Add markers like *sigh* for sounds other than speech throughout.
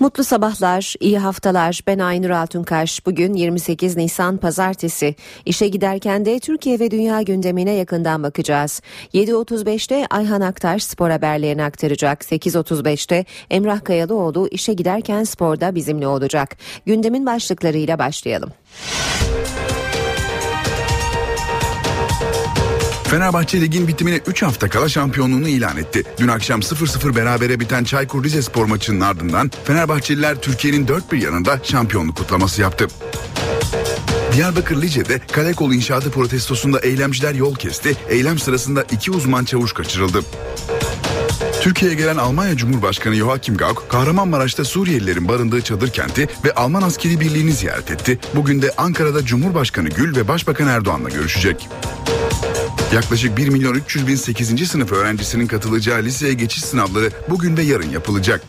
Mutlu sabahlar, iyi haftalar. Ben Aynur Altunkaş. Bugün 28 Nisan Pazartesi. İşe giderken de Türkiye ve dünya gündemine yakından bakacağız. 7.35'te Ayhan Aktaş spor haberlerini aktaracak. 8.35'te Emrah Kayalıoğlu işe giderken sporda bizimle olacak. Gündemin başlıklarıyla başlayalım. Fenerbahçe ligin bitimine 3 hafta kala şampiyonluğunu ilan etti. Dün akşam 0-0 berabere biten Çaykur Rizespor maçının ardından Fenerbahçeliler Türkiye'nin dört bir yanında şampiyonluk kutlaması yaptı. Diyarbakır Lice'de kale kolu inşaatı protestosunda eylemciler yol kesti. Eylem sırasında iki uzman çavuş kaçırıldı. Türkiye'ye gelen Almanya Cumhurbaşkanı Joachim Gauck, Kahramanmaraş'ta Suriyelilerin barındığı çadır kenti ve Alman askeri birliğini ziyaret etti. Bugün de Ankara'da Cumhurbaşkanı Gül ve Başbakan Erdoğan'la görüşecek. Yaklaşık 1 milyon 300 bin 8. sınıf öğrencisinin katılacağı liseye geçiş sınavları bugün ve yarın yapılacak.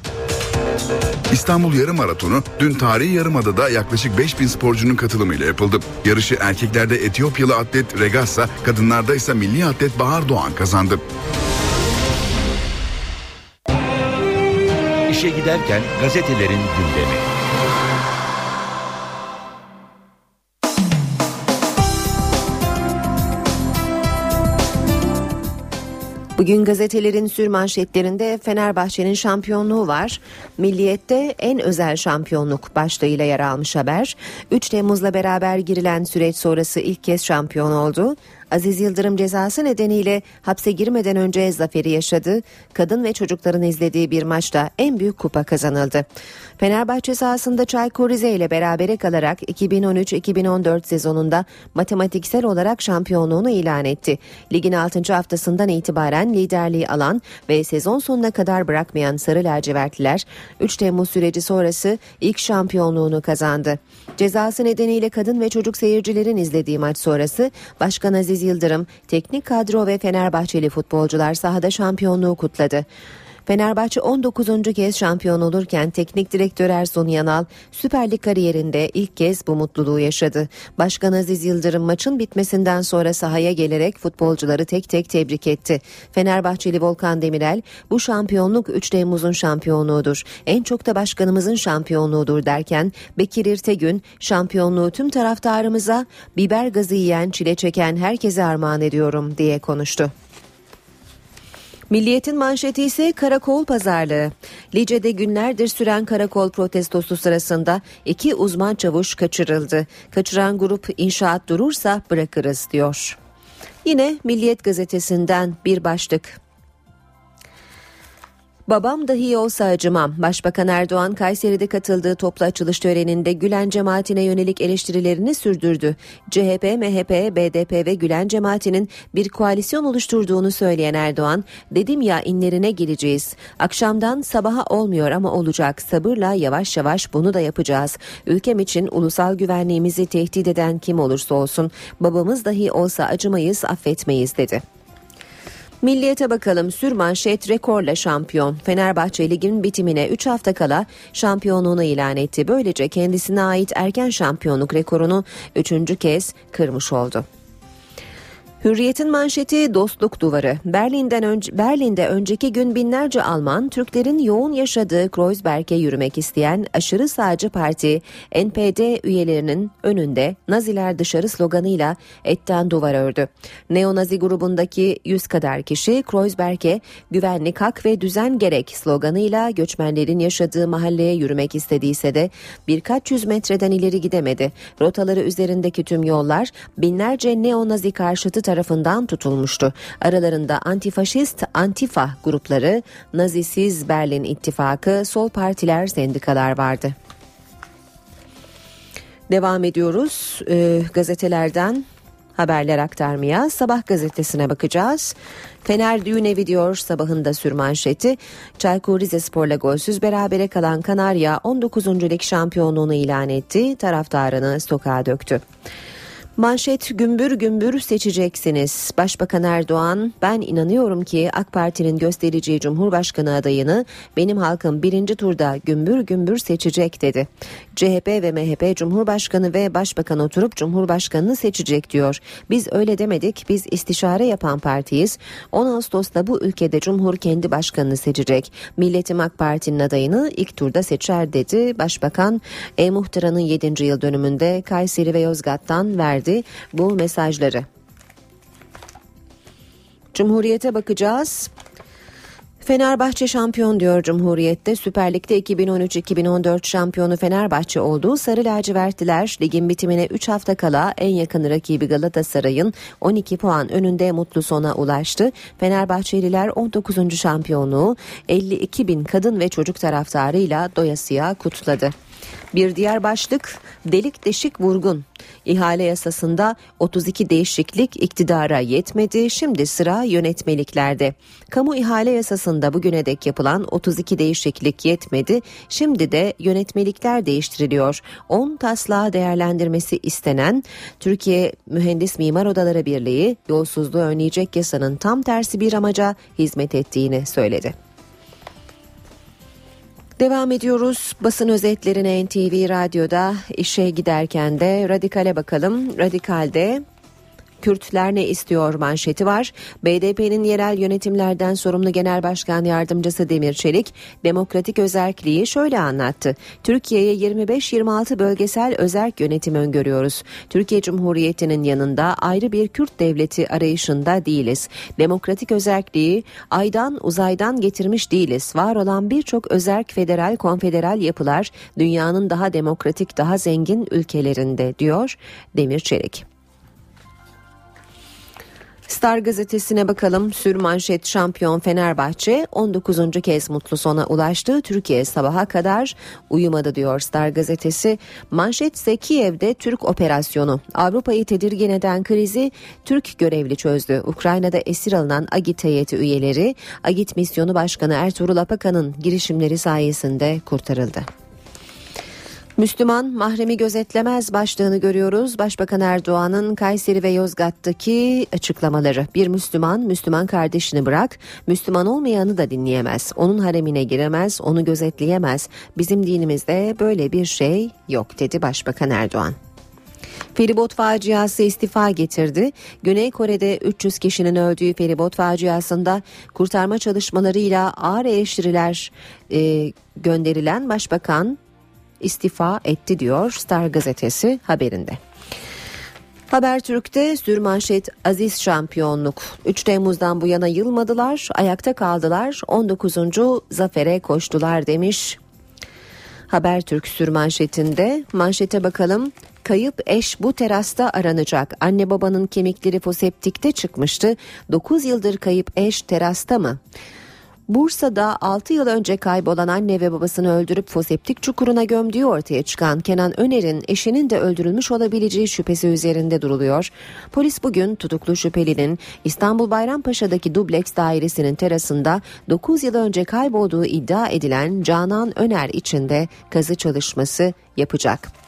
İstanbul Yarım Maratonu dün tarihi Yarımada'da yaklaşık 5 bin sporcunun katılımıyla yapıldı. Yarışı erkeklerde Etiyopyalı atlet Regassa, kadınlarda ise milli atlet Bahar Doğan kazandı. İşe giderken gazetelerin gündemi. Bugün gazetelerin sür manşetlerinde Fenerbahçe'nin şampiyonluğu var. Milliyette en özel şampiyonluk başlığıyla yer almış haber. 3 Temmuz'la beraber girilen süreç sonrası ilk kez şampiyon oldu. Aziz Yıldırım cezası nedeniyle hapse girmeden önce zaferi yaşadı. Kadın ve çocukların izlediği bir maçta en büyük kupa kazanıldı. Fenerbahçe sahasında Çaykur Rize ile berabere kalarak 2013-2014 sezonunda matematiksel olarak şampiyonluğunu ilan etti. Ligin 6. haftasından itibaren liderliği alan ve sezon sonuna kadar bırakmayan Sarı Lacivertliler 3 Temmuz süreci sonrası ilk şampiyonluğunu kazandı. Cezası nedeniyle kadın ve çocuk seyircilerin izlediği maç sonrası Başkan Aziz Yıldırım, teknik kadro ve Fenerbahçeli futbolcular sahada şampiyonluğu kutladı. Fenerbahçe 19. kez şampiyon olurken teknik direktör Ersun Yanal Süper Lig kariyerinde ilk kez bu mutluluğu yaşadı. Başkan Aziz Yıldırım maçın bitmesinden sonra sahaya gelerek futbolcuları tek tek tebrik etti. Fenerbahçeli Volkan Demirel bu şampiyonluk 3 Temmuz'un şampiyonluğudur. En çok da başkanımızın şampiyonluğudur derken Bekir İrtegün şampiyonluğu tüm taraftarımıza biber gazı yiyen çile çeken herkese armağan ediyorum diye konuştu. Milliyetin manşeti ise karakol pazarlığı. Lice'de günlerdir süren karakol protestosu sırasında iki uzman çavuş kaçırıldı. Kaçıran grup inşaat durursa bırakırız diyor. Yine Milliyet gazetesinden bir başlık. Babam dahi olsa acımam. Başbakan Erdoğan Kayseri'de katıldığı toplu açılış töreninde Gülen cemaatine yönelik eleştirilerini sürdürdü. CHP, MHP, BDP ve Gülen cemaatinin bir koalisyon oluşturduğunu söyleyen Erdoğan, dedim ya inlerine geleceğiz. Akşamdan sabaha olmuyor ama olacak. Sabırla yavaş yavaş bunu da yapacağız. Ülkem için ulusal güvenliğimizi tehdit eden kim olursa olsun babamız dahi olsa acımayız, affetmeyiz dedi. Milliyete bakalım sür manşet rekorla şampiyon. Fenerbahçe ligin bitimine 3 hafta kala şampiyonluğunu ilan etti. Böylece kendisine ait erken şampiyonluk rekorunu 3. kez kırmış oldu. Hürriyet'in manşeti dostluk duvarı. Berlin'den önce, Berlin'de önceki gün binlerce Alman Türklerin yoğun yaşadığı Kreuzberg'e yürümek isteyen aşırı sağcı parti NPD üyelerinin önünde Naziler dışarı sloganıyla etten duvar ördü. Neonazi grubundaki 100 kadar kişi Kreuzberg'e güvenlik hak ve düzen gerek sloganıyla göçmenlerin yaşadığı mahalleye yürümek istediyse de birkaç yüz metreden ileri gidemedi. Rotaları üzerindeki tüm yollar binlerce neonazi karşıtı tarafından tutulmuştu. Aralarında antifaşist Antifa grupları, Nazisiz Berlin İttifakı, sol partiler, sendikalar vardı. Devam ediyoruz e, gazetelerden haberler aktarmaya. Sabah gazetesine bakacağız. Fener düğün evi diyor sabahında sürmanşeti. Çaykur Rizespor'la golsüz berabere kalan Kanarya 19. lig şampiyonluğunu ilan etti. Taraftarını sokağa döktü. Manşet gümbür gümbür seçeceksiniz. Başbakan Erdoğan ben inanıyorum ki AK Parti'nin göstereceği Cumhurbaşkanı adayını benim halkım birinci turda gümbür gümbür seçecek dedi. CHP ve MHP Cumhurbaşkanı ve Başbakan oturup Cumhurbaşkanını seçecek diyor. Biz öyle demedik biz istişare yapan partiyiz. 10 Ağustos'ta bu ülkede Cumhur kendi başkanını seçecek. Milletim AK Parti'nin adayını ilk turda seçer dedi. Başbakan E-Muhtıran'ın 7. yıl dönümünde Kayseri ve Yozgat'tan verdi bu mesajları. Cumhuriyete bakacağız. Fenerbahçe şampiyon diyor Cumhuriyet'te. Süper Lig'de 2013-2014 şampiyonu Fenerbahçe olduğu Sarı lacivertliler ligin bitimine 3 hafta kala en yakın rakibi Galatasaray'ın 12 puan önünde mutlu sona ulaştı. Fenerbahçeliler 19. şampiyonluğu 52 bin kadın ve çocuk taraftarıyla doyasıya kutladı. Bir diğer başlık delik deşik vurgun. İhale yasasında 32 değişiklik iktidara yetmedi. Şimdi sıra yönetmeliklerde. Kamu ihale yasasında bugüne dek yapılan 32 değişiklik yetmedi. Şimdi de yönetmelikler değiştiriliyor. 10 taslağı değerlendirmesi istenen Türkiye Mühendis Mimar Odaları Birliği yolsuzluğu önleyecek yasanın tam tersi bir amaca hizmet ettiğini söyledi. Devam ediyoruz basın özetlerine NTV Radyo'da işe giderken de radikale bakalım. Radikalde Kürtler ne istiyor manşeti var. BDP'nin yerel yönetimlerden sorumlu Genel Başkan Yardımcısı Demir Çelik demokratik özerkliği şöyle anlattı. Türkiye'ye 25-26 bölgesel özerk yönetim öngörüyoruz. Türkiye Cumhuriyeti'nin yanında ayrı bir Kürt devleti arayışında değiliz. Demokratik özerkliği aydan uzaydan getirmiş değiliz. Var olan birçok özerk federal konfederal yapılar dünyanın daha demokratik daha zengin ülkelerinde diyor Demir Çelik. Star gazetesine bakalım. Sür manşet şampiyon Fenerbahçe 19. kez mutlu sona ulaştı. Türkiye sabaha kadar uyumadı diyor Star gazetesi. Manşet Zekiyev'de Türk operasyonu. Avrupa'yı tedirgin eden krizi Türk görevli çözdü. Ukrayna'da esir alınan Agit heyeti üyeleri Agit misyonu başkanı Ertuğrul Apakan'ın girişimleri sayesinde kurtarıldı. Müslüman mahremi gözetlemez başlığını görüyoruz. Başbakan Erdoğan'ın Kayseri ve Yozgat'taki açıklamaları. Bir Müslüman, Müslüman kardeşini bırak, Müslüman olmayanı da dinleyemez. Onun haremine giremez, onu gözetleyemez. Bizim dinimizde böyle bir şey yok dedi Başbakan Erdoğan. Feribot faciası istifa getirdi. Güney Kore'de 300 kişinin öldüğü feribot faciasında kurtarma çalışmalarıyla ağır eleştiriler e, gönderilen Başbakan istifa etti diyor Star gazetesi haberinde. Habertürk'te sürmanşet Aziz şampiyonluk. 3 Temmuz'dan bu yana yılmadılar, ayakta kaldılar, 19. zafere koştular demiş. Habertürk sürmanşetinde manşete bakalım. Kayıp eş bu terasta aranacak. Anne babanın kemikleri foseptikte çıkmıştı. 9 yıldır kayıp eş terasta mı? Bursa'da 6 yıl önce kaybolan anne ve babasını öldürüp foseptik çukuruna gömdüğü ortaya çıkan Kenan Öner'in eşinin de öldürülmüş olabileceği şüphesi üzerinde duruluyor. Polis bugün tutuklu şüphelinin İstanbul Bayrampaşa'daki dubleks dairesinin terasında 9 yıl önce kaybolduğu iddia edilen Canan Öner için de kazı çalışması yapacak.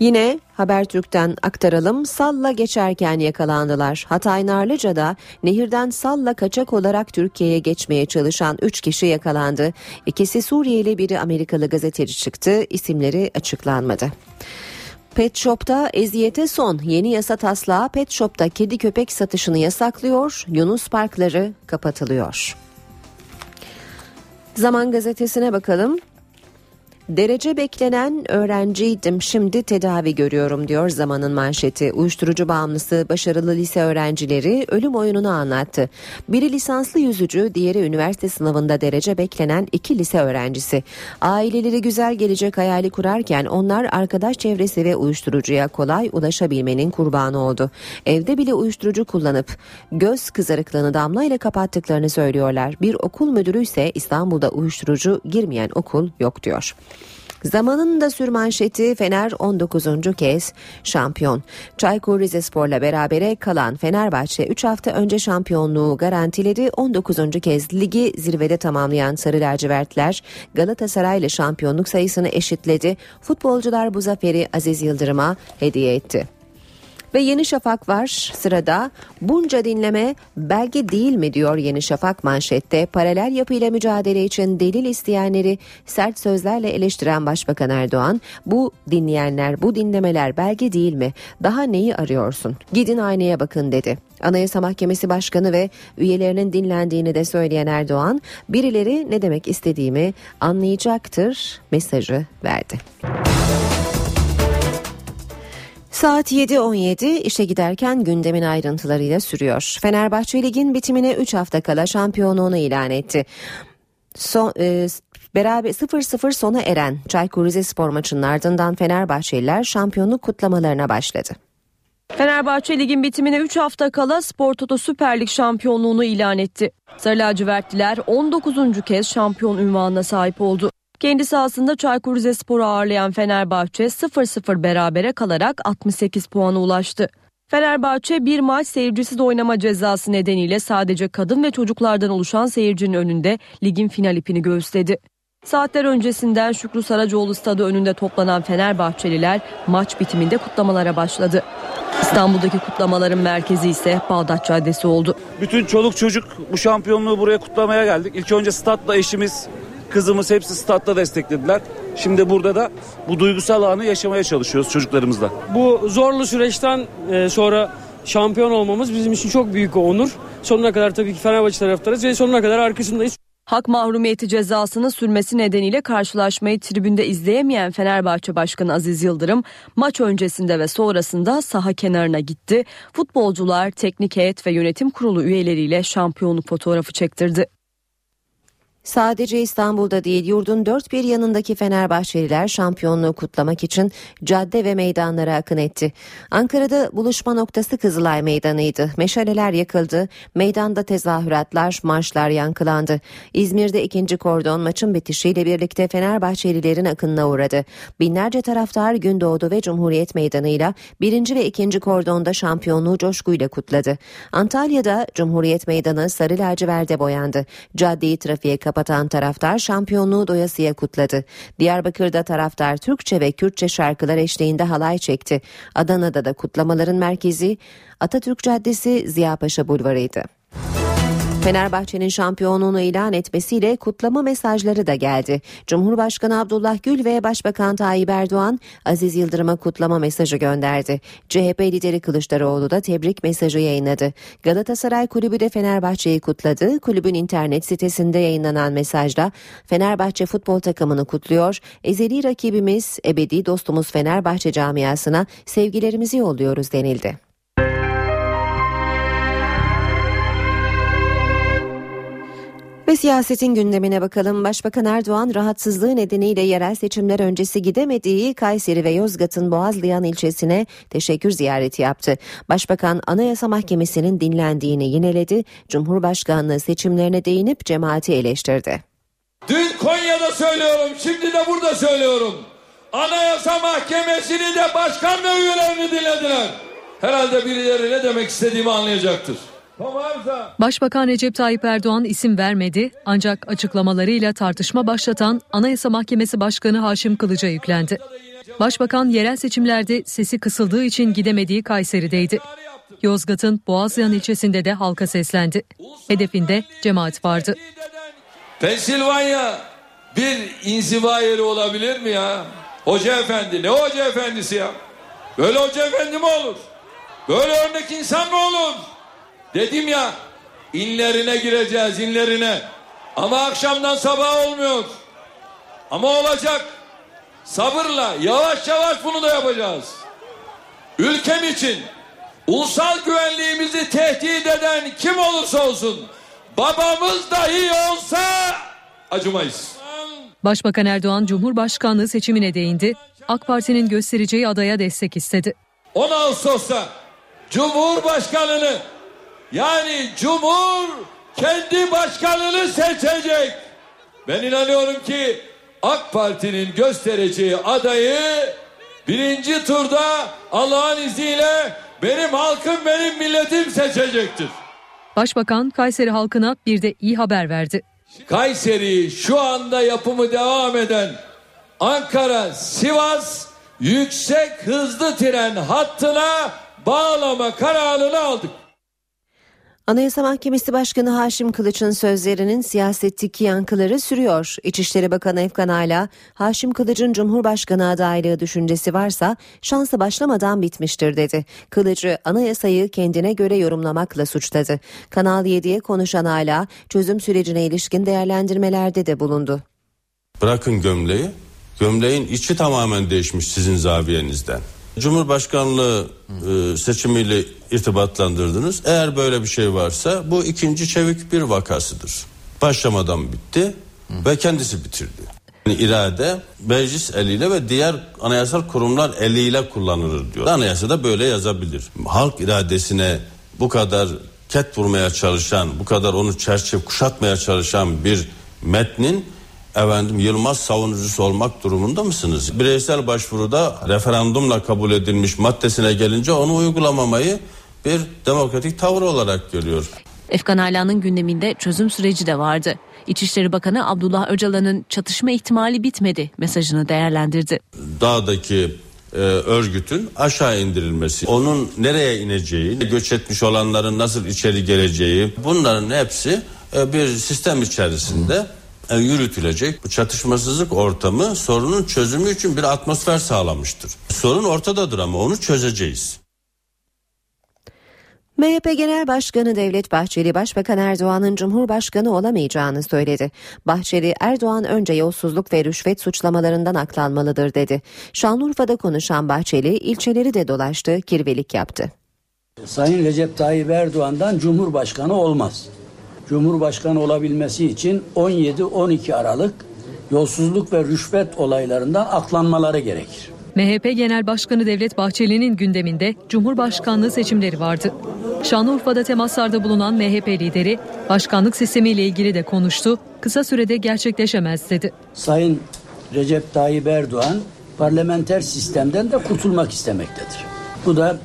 Yine Habertürk'ten aktaralım. Salla geçerken yakalandılar. Hatay Narlıca'da nehirden salla kaçak olarak Türkiye'ye geçmeye çalışan 3 kişi yakalandı. İkisi Suriyeli biri Amerikalı gazeteci çıktı. İsimleri açıklanmadı. Pet Shop'ta eziyete son. Yeni yasa taslağı Pet Shop'ta kedi köpek satışını yasaklıyor. Yunus parkları kapatılıyor. Zaman gazetesine bakalım. Derece beklenen öğrenciydim şimdi tedavi görüyorum diyor zamanın manşeti. Uyuşturucu bağımlısı başarılı lise öğrencileri ölüm oyununu anlattı. Biri lisanslı yüzücü diğeri üniversite sınavında derece beklenen iki lise öğrencisi. Aileleri güzel gelecek hayali kurarken onlar arkadaş çevresi ve uyuşturucuya kolay ulaşabilmenin kurbanı oldu. Evde bile uyuşturucu kullanıp göz kızarıklığını damlayla kapattıklarını söylüyorlar. Bir okul müdürü ise İstanbul'da uyuşturucu girmeyen okul yok diyor. Zamanın da sürmanşeti Fener 19. kez şampiyon. Çaykur Rizespor'la berabere kalan Fenerbahçe 3 hafta önce şampiyonluğu garantiledi. 19. kez ligi zirvede tamamlayan Sarı Lacivertler Galatasaray ile şampiyonluk sayısını eşitledi. Futbolcular bu zaferi Aziz Yıldırım'a hediye etti. Ve Yeni Şafak var sırada. Bunca dinleme belge değil mi diyor Yeni Şafak manşette. Paralel yapıyla mücadele için delil isteyenleri sert sözlerle eleştiren Başbakan Erdoğan. Bu dinleyenler, bu dinlemeler belge değil mi? Daha neyi arıyorsun? Gidin aynaya bakın dedi. Anayasa Mahkemesi Başkanı ve üyelerinin dinlendiğini de söyleyen Erdoğan, birileri ne demek istediğimi anlayacaktır mesajı verdi. Saat 7.17 işe giderken gündemin ayrıntılarıyla sürüyor. Fenerbahçe Lig'in bitimine 3 hafta kala şampiyonluğunu ilan etti. Son, e, beraber 0-0 sona eren Çaykur Rizespor maçının ardından Fenerbahçeliler şampiyonluk kutlamalarına başladı. Fenerbahçe ligin bitimine 3 hafta kala Spor Toto Süper Lig şampiyonluğunu ilan etti. Sarı lacivertliler 19. kez şampiyon ünvanına sahip oldu. Kendi sahasında Çaykur Rizespor'u ağırlayan Fenerbahçe 0-0 berabere kalarak 68 puana ulaştı. Fenerbahçe bir maç seyircisiz oynama cezası nedeniyle sadece kadın ve çocuklardan oluşan seyircinin önünde ligin final ipini göğüsledi. Saatler öncesinden Şükrü Saracoğlu stadı önünde toplanan Fenerbahçeliler maç bitiminde kutlamalara başladı. İstanbul'daki kutlamaların merkezi ise Bağdat Caddesi oldu. Bütün çoluk çocuk bu şampiyonluğu buraya kutlamaya geldik. İlk önce statla eşimiz, kızımız hepsi statta desteklediler. Şimdi burada da bu duygusal anı yaşamaya çalışıyoruz çocuklarımızla. Bu zorlu süreçten e, sonra şampiyon olmamız bizim için çok büyük bir onur. Sonuna kadar tabii ki Fenerbahçe taraftarız ve sonuna kadar arkasındayız. Hak mahrumiyeti cezasını sürmesi nedeniyle karşılaşmayı tribünde izleyemeyen Fenerbahçe Başkanı Aziz Yıldırım maç öncesinde ve sonrasında saha kenarına gitti. Futbolcular, teknik heyet ve yönetim kurulu üyeleriyle şampiyonluk fotoğrafı çektirdi. Sadece İstanbul'da değil yurdun dört bir yanındaki Fenerbahçeliler şampiyonluğu kutlamak için cadde ve meydanlara akın etti. Ankara'da buluşma noktası Kızılay Meydanı'ydı. Meşaleler yakıldı, meydanda tezahüratlar, marşlar yankılandı. İzmir'de ikinci kordon maçın bitişiyle birlikte Fenerbahçelilerin akınına uğradı. Binlerce taraftar Gündoğdu ve Cumhuriyet Meydanı'yla birinci ve ikinci kordonda şampiyonluğu coşkuyla kutladı. Antalya'da Cumhuriyet Meydanı sarı laciverde boyandı. Caddeyi trafiğe kapattı kapatan taraftar şampiyonluğu doyasıya kutladı. Diyarbakır'da taraftar Türkçe ve Kürtçe şarkılar eşliğinde halay çekti. Adana'da da kutlamaların merkezi Atatürk Caddesi Ziyapaşa Bulvarı'ydı. Fenerbahçe'nin şampiyonluğunu ilan etmesiyle kutlama mesajları da geldi. Cumhurbaşkanı Abdullah Gül ve Başbakan Tayyip Erdoğan Aziz Yıldırım'a kutlama mesajı gönderdi. CHP lideri Kılıçdaroğlu da tebrik mesajı yayınladı. Galatasaray Kulübü de Fenerbahçe'yi kutladı. Kulübün internet sitesinde yayınlanan mesajda Fenerbahçe futbol takımını kutluyor. Ezeli rakibimiz, ebedi dostumuz Fenerbahçe camiasına sevgilerimizi yolluyoruz denildi. Ve siyasetin gündemine bakalım. Başbakan Erdoğan rahatsızlığı nedeniyle yerel seçimler öncesi gidemediği Kayseri ve Yozgat'ın Boğazlayan ilçesine teşekkür ziyareti yaptı. Başbakan Anayasa Mahkemesi'nin dinlendiğini yineledi. Cumhurbaşkanlığı seçimlerine değinip cemaati eleştirdi. Dün Konya'da söylüyorum, şimdi de burada söylüyorum. Anayasa Mahkemesi'ni de başkan ve üyelerini dinlediler. Herhalde birileri ne demek istediğimi anlayacaktır. Başbakan Recep Tayyip Erdoğan isim vermedi ancak açıklamalarıyla tartışma başlatan Anayasa Mahkemesi Başkanı Haşim Kılıç'a yüklendi. Başbakan yerel seçimlerde sesi kısıldığı için gidemediği Kayseri'deydi. Yozgat'ın Boğazlayan ilçesinde de halka seslendi. Hedefinde cemaat vardı. Pensilvanya bir inziva yeri olabilir mi ya? Hoca efendi ne hoca efendisi ya? Böyle hoca efendi mi olur? Böyle örnek insan mı olur? Dedim ya inlerine gireceğiz inlerine. Ama akşamdan sabah olmuyor. Ama olacak. Sabırla yavaş yavaş bunu da yapacağız. Ülkem için ulusal güvenliğimizi tehdit eden kim olursa olsun babamız dahi olsa acımayız. Başbakan Erdoğan Cumhurbaşkanlığı seçimine değindi. AK Parti'nin göstereceği adaya destek istedi. 10 Ağustos'ta Cumhurbaşkanını yani Cumhur kendi başkanını seçecek. Ben inanıyorum ki AK Parti'nin göstereceği adayı birinci turda Allah'ın izniyle benim halkım benim milletim seçecektir. Başbakan Kayseri halkına bir de iyi haber verdi. Kayseri şu anda yapımı devam eden Ankara Sivas yüksek hızlı tren hattına bağlama kararını aldık. Anayasa Mahkemesi Başkanı Haşim Kılıç'ın sözlerinin siyasetteki yankıları sürüyor. İçişleri Bakanı Efkan Ala, Haşim Kılıç'ın Cumhurbaşkanı adaylığı düşüncesi varsa şansı başlamadan bitmiştir dedi. Kılıç'ı anayasayı kendine göre yorumlamakla suçladı. Kanal 7'ye konuşan Ala, çözüm sürecine ilişkin değerlendirmelerde de bulundu. Bırakın gömleği, gömleğin içi tamamen değişmiş sizin zaviyenizden. Cumhurbaşkanlığı e, seçimiyle irtibatlandırdınız. Eğer böyle bir şey varsa bu ikinci çevik bir vakasıdır. Başlamadan bitti ve kendisi bitirdi. Yani irade meclis eliyle ve diğer anayasal kurumlar eliyle kullanılır diyor. Anayasada böyle yazabilir. Halk iradesine bu kadar ket vurmaya çalışan, bu kadar onu çerçeve kuşatmaya çalışan bir metnin efendim Yılmaz savunucusu olmak durumunda mısınız? Bireysel başvuruda referandumla kabul edilmiş maddesine gelince onu uygulamamayı bir demokratik tavır olarak görüyor. Efkan Ala'nın gündeminde çözüm süreci de vardı. İçişleri Bakanı Abdullah Öcalan'ın çatışma ihtimali bitmedi mesajını değerlendirdi. Dağdaki e, örgütün aşağı indirilmesi, onun nereye ineceği, göç etmiş olanların nasıl içeri geleceği bunların hepsi e, bir sistem içerisinde yürütülecek. Bu çatışmasızlık ortamı sorunun çözümü için bir atmosfer sağlamıştır. Sorun ortadadır ama onu çözeceğiz. MHP Genel Başkanı Devlet Bahçeli, Başbakan Erdoğan'ın Cumhurbaşkanı olamayacağını söyledi. Bahçeli, Erdoğan önce yolsuzluk ve rüşvet suçlamalarından aklanmalıdır dedi. Şanlıurfa'da konuşan Bahçeli, ilçeleri de dolaştı, kirvelik yaptı. Sayın Recep Tayyip Erdoğan'dan Cumhurbaşkanı olmaz. Cumhurbaşkanı olabilmesi için 17-12 Aralık yolsuzluk ve rüşvet olaylarından aklanmaları gerekir. MHP Genel Başkanı Devlet Bahçeli'nin gündeminde Cumhurbaşkanlığı seçimleri vardı. Şanlıurfa'da temaslarda bulunan MHP lideri başkanlık sistemiyle ilgili de konuştu. Kısa sürede gerçekleşemez dedi. Sayın Recep Tayyip Erdoğan parlamenter sistemden de kurtulmak istemektedir. Bu da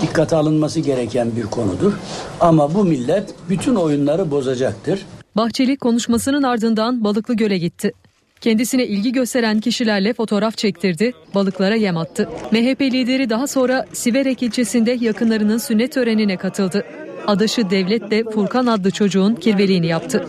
dikkate alınması gereken bir konudur. Ama bu millet bütün oyunları bozacaktır. Bahçeli konuşmasının ardından Balıklı Göl'e gitti. Kendisine ilgi gösteren kişilerle fotoğraf çektirdi, balıklara yem attı. MHP lideri daha sonra Siverek ilçesinde yakınlarının sünnet törenine katıldı. Adaşı Devlet de Furkan adlı çocuğun kirveliğini yaptı.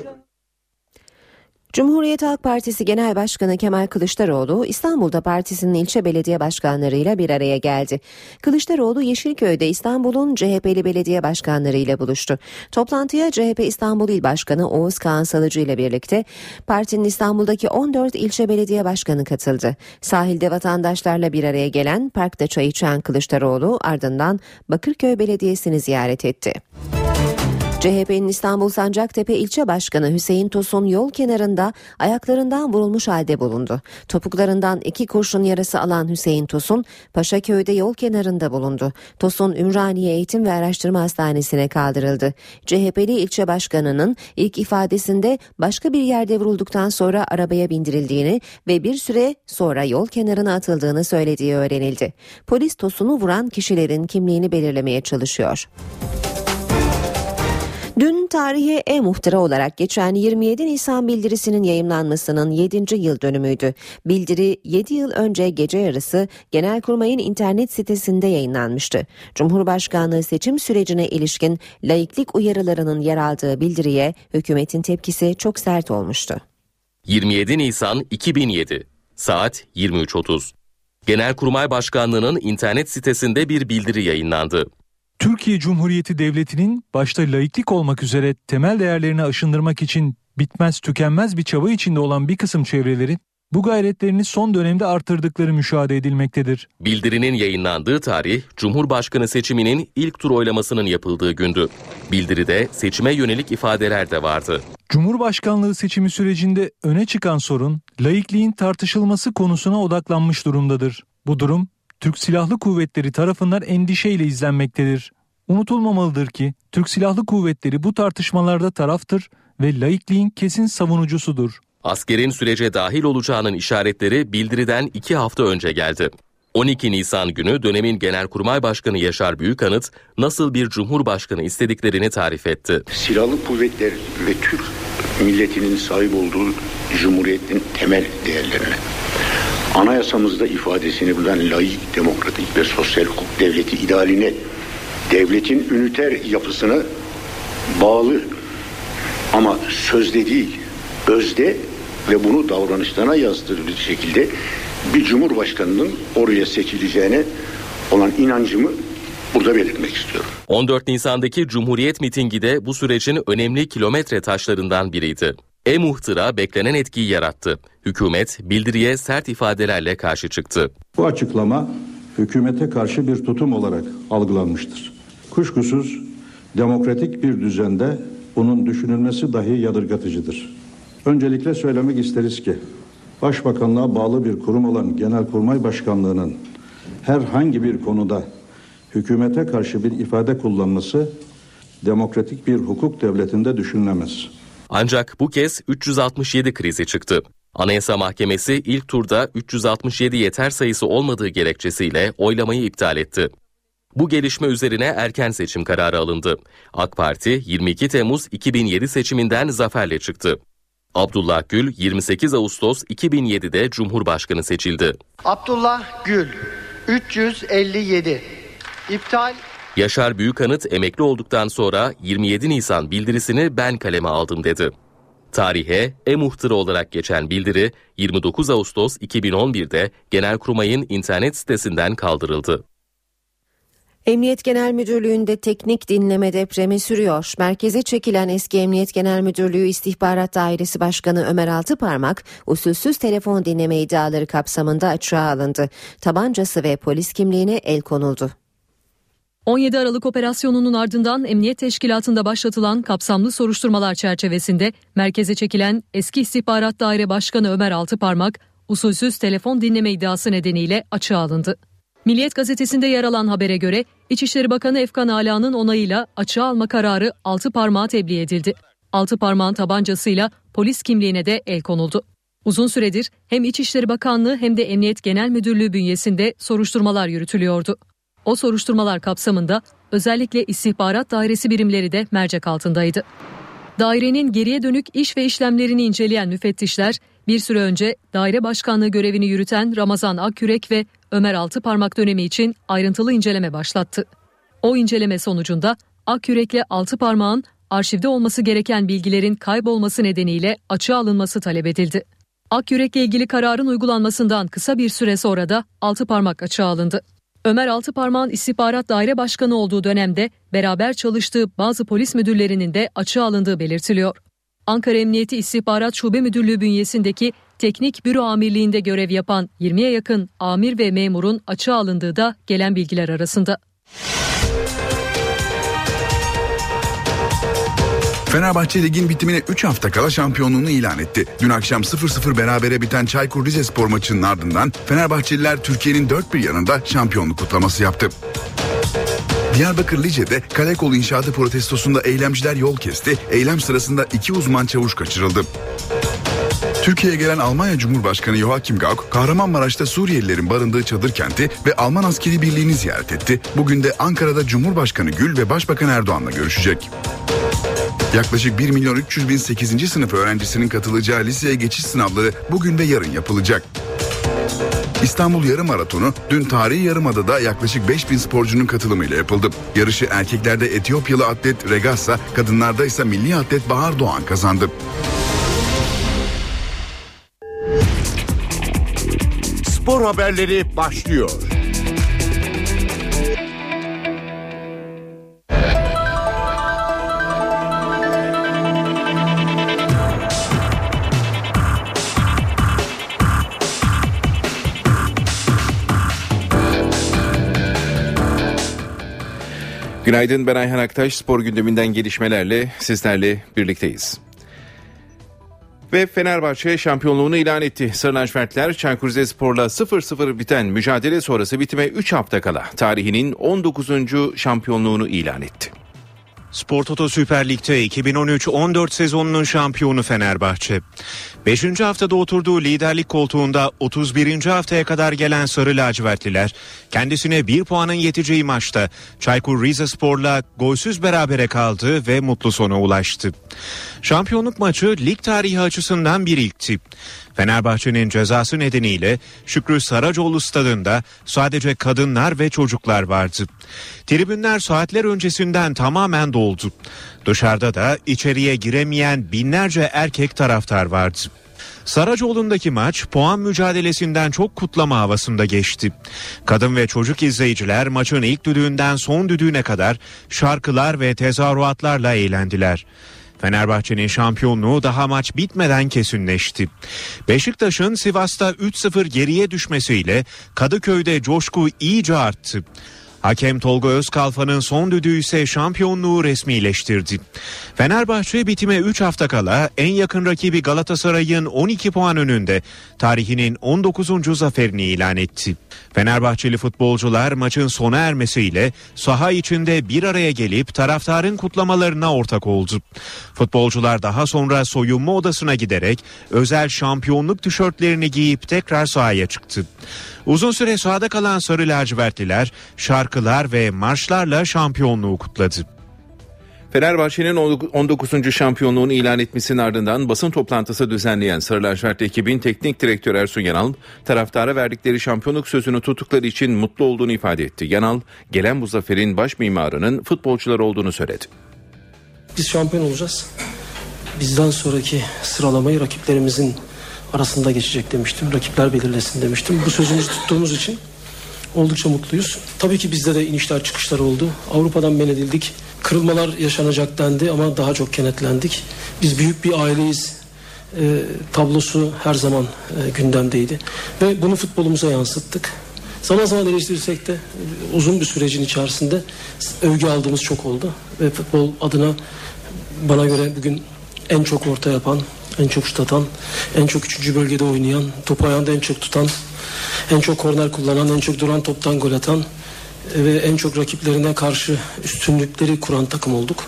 Cumhuriyet Halk Partisi Genel Başkanı Kemal Kılıçdaroğlu İstanbul'da partisinin ilçe belediye başkanlarıyla bir araya geldi. Kılıçdaroğlu Yeşilköy'de İstanbul'un CHP'li belediye başkanlarıyla buluştu. Toplantıya CHP İstanbul İl Başkanı Oğuz Kağan Salıcı ile birlikte partinin İstanbul'daki 14 ilçe belediye başkanı katıldı. Sahilde vatandaşlarla bir araya gelen parkta çay içen Kılıçdaroğlu ardından Bakırköy Belediyesi'ni ziyaret etti. CHP'nin İstanbul Sancaktepe ilçe başkanı Hüseyin Tosun yol kenarında ayaklarından vurulmuş halde bulundu. Topuklarından iki kurşun yarası alan Hüseyin Tosun Paşaköy'de yol kenarında bulundu. Tosun Ümraniye Eğitim ve Araştırma Hastanesi'ne kaldırıldı. CHP'li ilçe başkanının ilk ifadesinde başka bir yerde vurulduktan sonra arabaya bindirildiğini ve bir süre sonra yol kenarına atıldığını söylediği öğrenildi. Polis Tosun'u vuran kişilerin kimliğini belirlemeye çalışıyor. Dün tarihe e-muhtıra olarak geçen 27 Nisan bildirisinin yayımlanmasının 7. yıl dönümüydü. Bildiri 7 yıl önce gece yarısı Genelkurmay'ın internet sitesinde yayınlanmıştı. Cumhurbaşkanlığı seçim sürecine ilişkin laiklik uyarılarının yer aldığı bildiriye hükümetin tepkisi çok sert olmuştu. 27 Nisan 2007 Saat 23.30 Genelkurmay Başkanlığı'nın internet sitesinde bir bildiri yayınlandı. Türkiye Cumhuriyeti Devleti'nin başta laiklik olmak üzere temel değerlerini aşındırmak için bitmez tükenmez bir çaba içinde olan bir kısım çevrelerin bu gayretlerini son dönemde artırdıkları müşahede edilmektedir. Bildirinin yayınlandığı tarih Cumhurbaşkanı seçiminin ilk tur oylamasının yapıldığı gündü. Bildiride seçime yönelik ifadeler de vardı. Cumhurbaşkanlığı seçimi sürecinde öne çıkan sorun laikliğin tartışılması konusuna odaklanmış durumdadır. Bu durum Türk Silahlı Kuvvetleri tarafından endişeyle izlenmektedir. Unutulmamalıdır ki Türk Silahlı Kuvvetleri bu tartışmalarda taraftır ve laikliğin kesin savunucusudur. Askerin sürece dahil olacağının işaretleri bildiriden iki hafta önce geldi. 12 Nisan günü dönemin Genelkurmay Başkanı Yaşar Büyükanıt nasıl bir cumhurbaşkanı istediklerini tarif etti. Silahlı kuvvetler ve Türk milletinin sahip olduğu cumhuriyetin temel değerlerine, anayasamızda ifadesini bulan layık, demokratik ve sosyal hukuk devleti idealine, devletin üniter yapısına bağlı ama sözde değil, özde ve bunu davranışlarına yazdırılır şekilde bir cumhurbaşkanının oraya seçileceğine olan inancımı burada belirtmek istiyorum. 14 Nisan'daki Cumhuriyet mitingi de bu sürecin önemli kilometre taşlarından biriydi. E-muhtıra beklenen etkiyi yarattı. Hükümet bildiriye sert ifadelerle karşı çıktı. Bu açıklama hükümete karşı bir tutum olarak algılanmıştır. Kuşkusuz demokratik bir düzende bunun düşünülmesi dahi yadırgatıcıdır. Öncelikle söylemek isteriz ki Başbakanlığa bağlı bir kurum olan Genelkurmay Başkanlığı'nın herhangi bir konuda hükümete karşı bir ifade kullanması demokratik bir hukuk devletinde düşünülemez. Ancak bu kez 367 krizi çıktı. Anayasa Mahkemesi ilk turda 367 yeter sayısı olmadığı gerekçesiyle oylamayı iptal etti. Bu gelişme üzerine erken seçim kararı alındı. AK Parti 22 Temmuz 2007 seçiminden zaferle çıktı. Abdullah Gül 28 Ağustos 2007'de Cumhurbaşkanı seçildi. Abdullah Gül 357 İptal Yaşar Büyükanıt emekli olduktan sonra 27 Nisan bildirisini ben kaleme aldım dedi. Tarihe e-muhtırı olarak geçen bildiri 29 Ağustos 2011'de Genelkurmay'ın internet sitesinden kaldırıldı. Emniyet Genel Müdürlüğü'nde teknik dinleme depremi sürüyor. Merkeze çekilen eski Emniyet Genel Müdürlüğü İstihbarat Dairesi Başkanı Ömer Altıparmak usulsüz telefon dinleme iddiaları kapsamında açığa alındı. Tabancası ve polis kimliğine el konuldu. 17 Aralık operasyonunun ardından Emniyet Teşkilatı'nda başlatılan kapsamlı soruşturmalar çerçevesinde merkeze çekilen eski İstihbarat Daire Başkanı Ömer Altıparmak usulsüz telefon dinleme iddiası nedeniyle açığa alındı. Milliyet gazetesinde yer alan habere göre İçişleri Bakanı Efkan Ala'nın onayıyla açığa alma kararı altı parmağa tebliğ edildi. Altı parmağın tabancasıyla polis kimliğine de el konuldu. Uzun süredir hem İçişleri Bakanlığı hem de Emniyet Genel Müdürlüğü bünyesinde soruşturmalar yürütülüyordu. O soruşturmalar kapsamında özellikle istihbarat dairesi birimleri de mercek altındaydı. Dairenin geriye dönük iş ve işlemlerini inceleyen müfettişler bir süre önce daire başkanlığı görevini yürüten Ramazan Akkürek ve Ömer Altıparmak dönemi için ayrıntılı inceleme başlattı. O inceleme sonucunda Akkürek'le Altıparmak'ın arşivde olması gereken bilgilerin kaybolması nedeniyle açığa alınması talep edildi. Akyürek'le ilgili kararın uygulanmasından kısa bir süre sonra da Altıparmak açığa alındı. Ömer Altıparmak'ın istihbarat daire başkanı olduğu dönemde beraber çalıştığı bazı polis müdürlerinin de açığa alındığı belirtiliyor. Ankara Emniyeti İstihbarat Şube Müdürlüğü bünyesindeki Teknik Büro Amirliğinde görev yapan 20'ye yakın amir ve memurun açığa alındığı da gelen bilgiler arasında. Fenerbahçe ligin bitimine 3 hafta kala şampiyonluğunu ilan etti. Dün akşam 0-0 berabere biten Çaykur Rizespor maçının ardından Fenerbahçeliler Türkiye'nin dört bir yanında şampiyonluk kutlaması yaptı. Diyarbakır Lice'de kale kol inşaatı protestosunda eylemciler yol kesti. Eylem sırasında iki uzman çavuş kaçırıldı. Türkiye'ye gelen Almanya Cumhurbaşkanı Joachim Gauck, Kahramanmaraş'ta Suriyelilerin barındığı çadır kenti ve Alman askeri birliğini ziyaret etti. Bugün de Ankara'da Cumhurbaşkanı Gül ve Başbakan Erdoğan'la görüşecek. Yaklaşık 1 milyon 300 bin 8. sınıf öğrencisinin katılacağı liseye geçiş sınavları bugün ve yarın yapılacak. İstanbul Yarım Maratonu dün tarihi Yarımada'da yaklaşık 5000 sporcunun katılımıyla yapıldı. Yarışı erkeklerde Etiyopyalı atlet Regassa, kadınlarda ise milli atlet Bahar Doğan kazandı. Spor haberleri başlıyor. Günaydın ben Ayhan Aktaş. Spor gündeminden gelişmelerle sizlerle birlikteyiz. Ve Fenerbahçe şampiyonluğunu ilan etti. Sarı lacivertler Çaykur Rizespor'la 0-0 biten mücadele sonrası bitime 3 hafta kala tarihinin 19. şampiyonluğunu ilan etti. Spor Toto Süper Lig'de 2013-14 sezonunun şampiyonu Fenerbahçe. 5. haftada oturduğu liderlik koltuğunda 31. haftaya kadar gelen Sarı Lacivertliler kendisine bir puanın yeteceği maçta Çaykur Rizespor'la golsüz berabere kaldı ve mutlu sona ulaştı. Şampiyonluk maçı lig tarihi açısından bir ilkti. Fenerbahçe'nin cezası nedeniyle Şükrü Saracoğlu stadında sadece kadınlar ve çocuklar vardı. Tribünler saatler öncesinden tamamen doldu. Dışarıda da içeriye giremeyen binlerce erkek taraftar vardı. Saracoğlu'ndaki maç puan mücadelesinden çok kutlama havasında geçti. Kadın ve çocuk izleyiciler maçın ilk düdüğünden son düdüğüne kadar şarkılar ve tezahüratlarla eğlendiler. Fenerbahçe'nin şampiyonluğu daha maç bitmeden kesinleşti. Beşiktaş'ın Sivas'ta 3-0 geriye düşmesiyle Kadıköy'de coşku iyice arttı. Hakem Tolga Özkalfa'nın son düdüğü ise şampiyonluğu resmileştirdi. Fenerbahçe bitime 3 hafta kala en yakın rakibi Galatasaray'ın 12 puan önünde tarihinin 19. zaferini ilan etti. Fenerbahçeli futbolcular maçın sona ermesiyle saha içinde bir araya gelip taraftarın kutlamalarına ortak oldu. Futbolcular daha sonra soyunma odasına giderek özel şampiyonluk tişörtlerini giyip tekrar sahaya çıktı. Uzun süre sahada kalan Sarı Lacivertliler şarkılar ve marşlarla şampiyonluğu kutladı. Fenerbahçe'nin 19. şampiyonluğunu ilan etmesinin ardından basın toplantısı düzenleyen Sarı Lacivert ekibin teknik direktörü Ersun Yanal, taraftara verdikleri şampiyonluk sözünü tuttukları için mutlu olduğunu ifade etti. Yanal, gelen bu zaferin baş mimarının futbolcular olduğunu söyledi. Biz şampiyon olacağız. Bizden sonraki sıralamayı rakiplerimizin arasında geçecek demiştim. Rakipler belirlesin demiştim. Bu sözümüzü tuttuğumuz için oldukça mutluyuz. Tabii ki bizde de inişler çıkışlar oldu. Avrupa'dan men edildik. Kırılmalar yaşanacak dendi ama daha çok kenetlendik. Biz büyük bir aileyiz. E, tablosu her zaman e, gündemdeydi. Ve bunu futbolumuza yansıttık. Zaman zaman eleştirsek de e, uzun bir sürecin içerisinde övgü aldığımız çok oldu. Ve futbol adına bana göre bugün en çok orta yapan, en çok şut atan, en çok üçüncü bölgede oynayan, topu ayağında en çok tutan, en çok korner kullanan, en çok duran toptan gol atan e, ve en çok rakiplerine karşı üstünlükleri kuran takım olduk.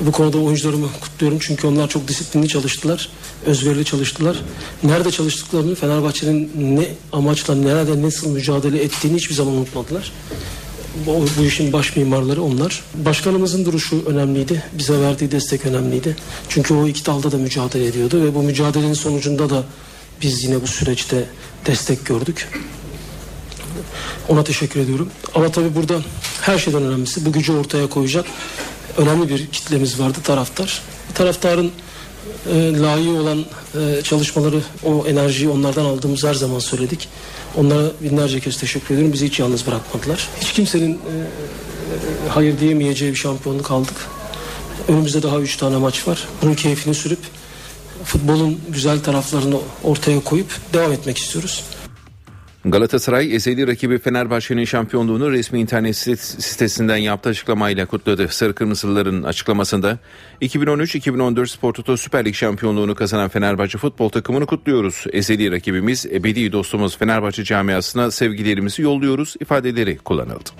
Bu konuda oyuncularımı kutluyorum çünkü onlar çok disiplinli çalıştılar, özverili çalıştılar. Nerede çalıştıklarını, Fenerbahçe'nin ne amaçla, nerede nasıl mücadele ettiğini hiçbir zaman unutmadılar. Bu, bu işin baş mimarları onlar. Başkanımızın duruşu önemliydi. Bize verdiği destek önemliydi. Çünkü o iki dalda da mücadele ediyordu ve bu mücadelenin sonucunda da biz yine bu süreçte destek gördük. Ona teşekkür ediyorum. Ama tabii burada her şeyden önemlisi bu gücü ortaya koyacak önemli bir kitlemiz vardı taraftar. Taraftarın e, layığı olan e, çalışmaları, o enerjiyi onlardan aldığımız her zaman söyledik. Onlara binlerce kez teşekkür ediyorum. Bizi hiç yalnız bırakmadılar. Hiç kimsenin e, hayır diyemeyeceği bir şampiyonluk aldık. Önümüzde daha üç tane maç var. Bunun keyfini sürüp futbolun güzel taraflarını ortaya koyup devam etmek istiyoruz. Galatasaray ezeli rakibi Fenerbahçe'nin şampiyonluğunu resmi internet sitesinden yaptığı açıklamayla kutladı. Sarı Kırmızılıların açıklamasında 2013-2014 Spor Toto Süper Lig şampiyonluğunu kazanan Fenerbahçe futbol takımını kutluyoruz. Ezeli rakibimiz ebedi dostumuz Fenerbahçe camiasına sevgilerimizi yolluyoruz ifadeleri kullanıldı.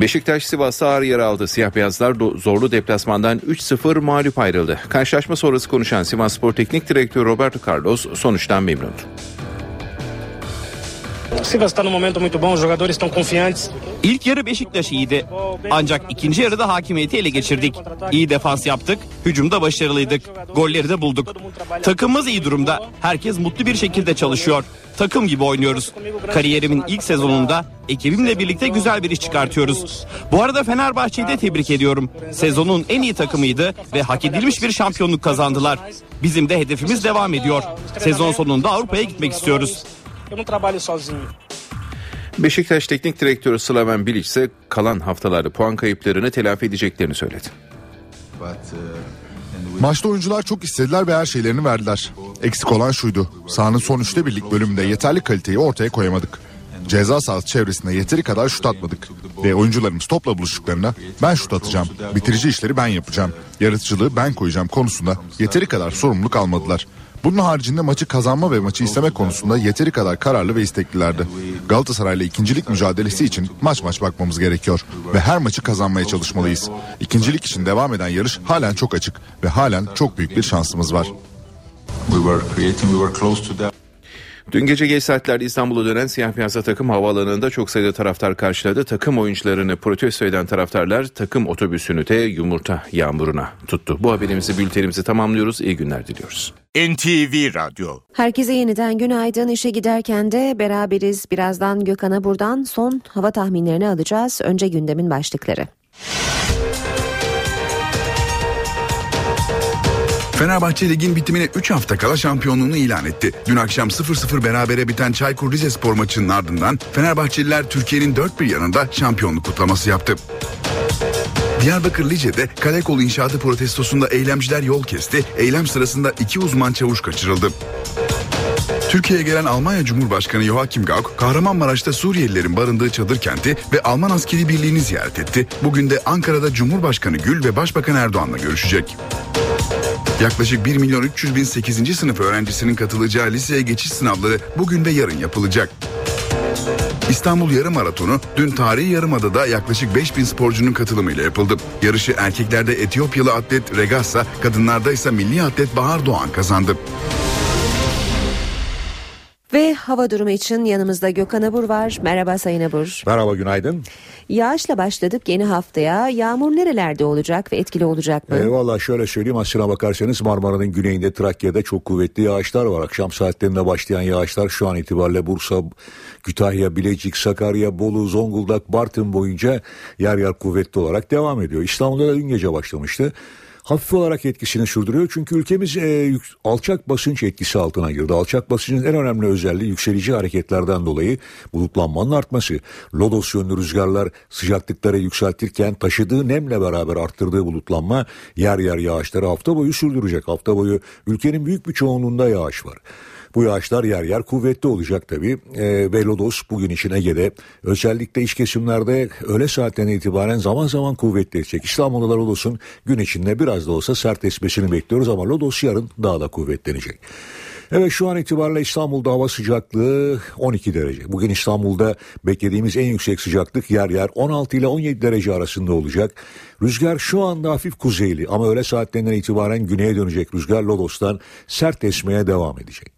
Beşiktaş Sivas'ta ağır yara aldı. Siyah beyazlar zorlu deplasmandan 3-0 mağlup ayrıldı. Karşılaşma sonrası konuşan Sivas Spor Teknik Direktörü Roberto Carlos sonuçtan memnundu. Sivas está num momento muito bom, os jogadores estão confiantes. İlk yarı Beşiktaş iyiydi. Ancak ikinci yarıda hakimiyeti ele geçirdik. İyi defans yaptık, hücumda başarılıydık. Golleri de bulduk. Takımımız iyi durumda. Herkes mutlu bir şekilde çalışıyor. Takım gibi oynuyoruz. Kariyerimin ilk sezonunda ekibimle birlikte güzel bir iş çıkartıyoruz. Bu arada Fenerbahçe'yi de tebrik ediyorum. Sezonun en iyi takımıydı ve hak edilmiş bir şampiyonluk kazandılar. Bizim de hedefimiz devam ediyor. Sezon sonunda Avrupa'ya gitmek istiyoruz. Eu não trabalho sozinho. Beşiktaş Teknik Direktörü Slaven Bilic ise kalan haftalarda puan kayıplarını telafi edeceklerini söyledi. Maçta oyuncular çok istediler ve her şeylerini verdiler. Eksik olan şuydu. Sahanın son üçte birlik bölümünde yeterli kaliteyi ortaya koyamadık. Ceza sahası çevresinde yeteri kadar şut atmadık. Ve oyuncularımız topla buluştuklarında ben şut atacağım, bitirici işleri ben yapacağım, yaratıcılığı ben koyacağım konusunda yeteri kadar sorumluluk almadılar. Bunun haricinde maçı kazanma ve maçı isteme konusunda yeteri kadar kararlı ve isteklilerdi. Galatasaray'la ikincilik mücadelesi için maç maç bakmamız gerekiyor ve her maçı kazanmaya çalışmalıyız. İkincilik için devam eden yarış halen çok açık ve halen çok büyük bir şansımız var. Dün gece geç saatlerde İstanbul'a dönen siyah beyazlı takım havaalanında çok sayıda taraftar karşıladı. Takım oyuncularını protesto eden taraftarlar takım otobüsünü de yumurta yağmuruna tuttu. Bu haberimizi bültenimizi tamamlıyoruz. İyi günler diliyoruz. NTV Radyo Herkese yeniden günaydın. İşe giderken de beraberiz. Birazdan Gökhan'a buradan son hava tahminlerini alacağız. Önce gündemin başlıkları. Fenerbahçe ligin bitimine 3 hafta kala şampiyonluğunu ilan etti. Dün akşam 0-0 berabere biten Çaykur Rizespor maçının ardından Fenerbahçeliler Türkiye'nin dört bir yanında şampiyonluk kutlaması yaptı. Diyarbakır Lice'de kale kolu inşaatı protestosunda eylemciler yol kesti. Eylem sırasında iki uzman çavuş kaçırıldı. Türkiye'ye gelen Almanya Cumhurbaşkanı Joachim Gauck, Kahramanmaraş'ta Suriyelilerin barındığı çadır kenti ve Alman askeri birliğini ziyaret etti. Bugün de Ankara'da Cumhurbaşkanı Gül ve Başbakan Erdoğan'la görüşecek. Yaklaşık 1 milyon 300 bin 8. sınıf öğrencisinin katılacağı liseye geçiş sınavları bugün ve yarın yapılacak. İstanbul Yarım Maratonu dün tarihi Yarımada'da yaklaşık 5000 sporcunun katılımıyla yapıldı. Yarışı erkeklerde Etiyopyalı atlet Regassa, kadınlarda ise milli atlet Bahar Doğan kazandı. Ve hava durumu için yanımızda Gökhan Abur var. Merhaba Sayın Abur. Merhaba günaydın. Yağışla başladık yeni haftaya. Yağmur nerelerde olacak ve etkili olacak mı? E, Valla şöyle söyleyeyim aslına bakarsanız Marmara'nın güneyinde Trakya'da çok kuvvetli yağışlar var. Akşam saatlerinde başlayan yağışlar şu an itibariyle Bursa, Kütahya, Bilecik, Sakarya, Bolu, Zonguldak, Bartın boyunca yer yer kuvvetli olarak devam ediyor. İstanbul'da da dün gece başlamıştı hafif olarak etkisini sürdürüyor. Çünkü ülkemiz e, yük, alçak basınç etkisi altına girdi. Alçak basıncın en önemli özelliği yükselici hareketlerden dolayı bulutlanmanın artması. Lodos yönlü rüzgarlar sıcaklıkları yükseltirken taşıdığı nemle beraber arttırdığı bulutlanma yer yer yağışları hafta boyu sürdürecek. Hafta boyu ülkenin büyük bir çoğunluğunda yağış var. Bu yağışlar yer yer kuvvetli olacak tabii. E, ve Lodos bugün için Ege'de özellikle iç kesimlerde öğle saatlerine itibaren zaman zaman kuvvetlenecek. İstanbul'da Lodos'un gün içinde biraz da olsa sert esmesini bekliyoruz ama Lodos yarın daha da kuvvetlenecek. Evet şu an itibariyle İstanbul'da hava sıcaklığı 12 derece. Bugün İstanbul'da beklediğimiz en yüksek sıcaklık yer yer 16 ile 17 derece arasında olacak. Rüzgar şu anda hafif kuzeyli ama öğle saatlerinden itibaren güneye dönecek rüzgar Lodos'tan sert esmeye devam edecek.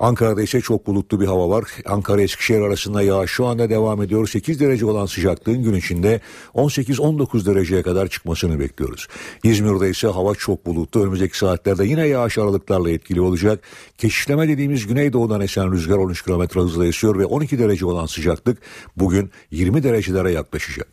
Ankara'da ise çok bulutlu bir hava var. Ankara Eskişehir arasında yağış şu anda devam ediyor. 8 derece olan sıcaklığın gün içinde 18-19 dereceye kadar çıkmasını bekliyoruz. İzmir'de ise hava çok bulutlu. Önümüzdeki saatlerde yine yağış aralıklarla etkili olacak. Keşişleme dediğimiz güneydoğudan esen rüzgar 13 km hızla esiyor ve 12 derece olan sıcaklık bugün 20 derecelere yaklaşacak.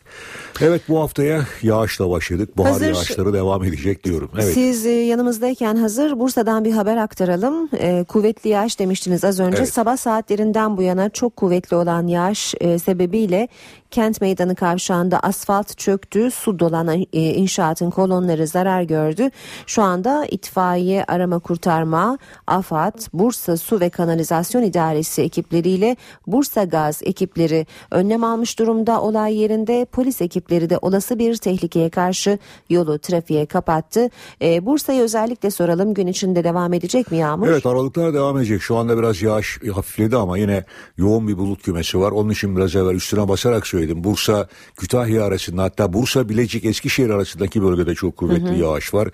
Evet bu haftaya yağışla başladık. Bahar Hazır- yağışları devam edecek diyorum. Evet. Siz e, yanımızdayken hazır Bursa'dan bir haber aktaralım. E, kuvvetli yağış demiştiniz az önce. Evet. Sabah saatlerinden bu yana çok kuvvetli olan yağış e, sebebiyle Kent Meydanı kavşağında asfalt çöktü. Su dolan e, inşaatın kolonları zarar gördü. Şu anda itfaiye arama kurtarma, AFAD, Bursa Su ve Kanalizasyon İdaresi ekipleriyle Bursa Gaz ekipleri önlem almış durumda. Olay yerinde polis ekipleri de olası bir tehlikeye karşı yolu trafiğe kapattı. E, Bursa'yı özellikle soralım gün içinde devam edecek mi Yağmur? Evet aralıklar devam edecek. Şu anda biraz yağış hafifledi ama yine yoğun bir bulut kümesi var. Onun için biraz evvel üstüne basarak söyledim. Bursa Kütahya arasında hatta Bursa Bilecik Eskişehir arasındaki bölgede çok kuvvetli Hı hı. yağış var.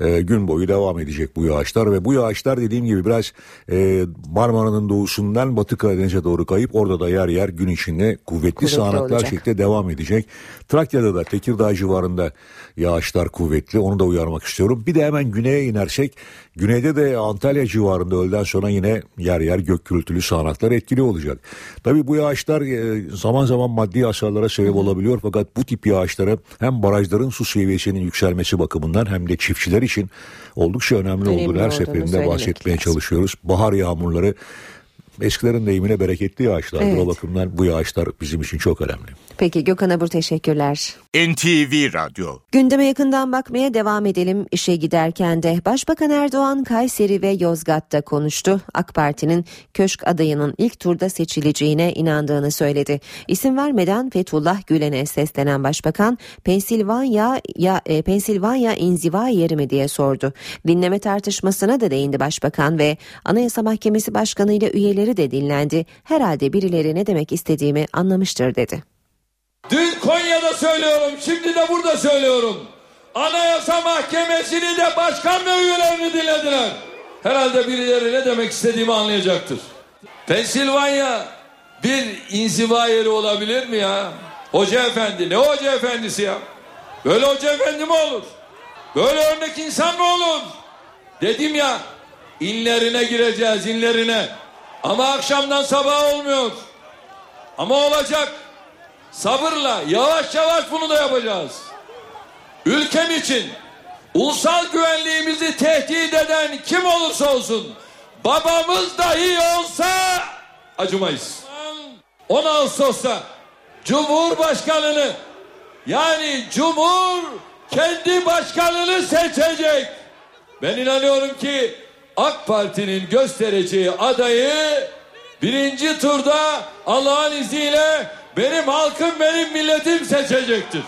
Ee, gün boyu devam edecek bu yağışlar ve bu yağışlar dediğim gibi biraz e, Marmara'nın doğusundan Batı Karadeniz'e doğru kayıp orada da yer yer gün içinde kuvvetli, Kuvvetli sağanaklar olacak. şeklinde devam edecek. Trakya'da da Tekirdağ civarında yağışlar kuvvetli. Onu da uyarmak istiyorum. Bir de hemen güneye inersek güneyde de Antalya civarında öğleden sonra yine yer yer gök gürültülü sağanaklar etkili olacak. Tabii bu yağışlar e, zaman zaman maddi hasarlara sebep olabiliyor fakat bu tip yağışları hem barajların su seviyesinin yükselmesi bakımından hem de çiftçiler için oldukça önemli, Önemli olduğunu her seferinde bahsetmeye çalışıyoruz. Bahar yağmurları Eskilerin deyimine bereketli yağışlardır. Evet. O bakımdan bu yağışlar bizim için çok önemli. Peki Gökhan Abur teşekkürler. NTV Radyo Gündeme yakından bakmaya devam edelim. İşe giderken de Başbakan Erdoğan Kayseri ve Yozgat'ta konuştu. AK Parti'nin köşk adayının ilk turda seçileceğine inandığını söyledi. İsim vermeden Fethullah Gülen'e seslenen Başbakan Pensilvanya ya e, Pensilvanya inziva yeri mi diye sordu. Dinleme tartışmasına da değindi Başbakan ve Anayasa Mahkemesi Başkanı ile üyeleri de dinlendi. Herhalde birileri ne demek istediğimi anlamıştır dedi. Dün Konya'da söylüyorum, şimdi de burada söylüyorum. Anayasa Mahkemesi'ni de başkan ve üyelerini dinlediler. Herhalde birileri ne demek istediğimi anlayacaktır. Pensilvanya bir inziva yeri olabilir mi ya? Hoca efendi, ne hoca efendisi ya? Böyle hoca efendi mi olur? Böyle örnek insan mı olur? Dedim ya, inlerine gireceğiz, inlerine. Ama akşamdan sabah olmuyor. Ama olacak. Sabırla yavaş yavaş bunu da yapacağız. Ülkem için ulusal güvenliğimizi tehdit eden kim olursa olsun babamız dahi olsa acımayız. 10 Ağustos'ta Cumhurbaşkanını yani Cumhur kendi başkanını seçecek. Ben inanıyorum ki AK Parti'nin göstereceği adayı birinci turda Allah'ın izniyle benim halkım benim milletim seçecektir.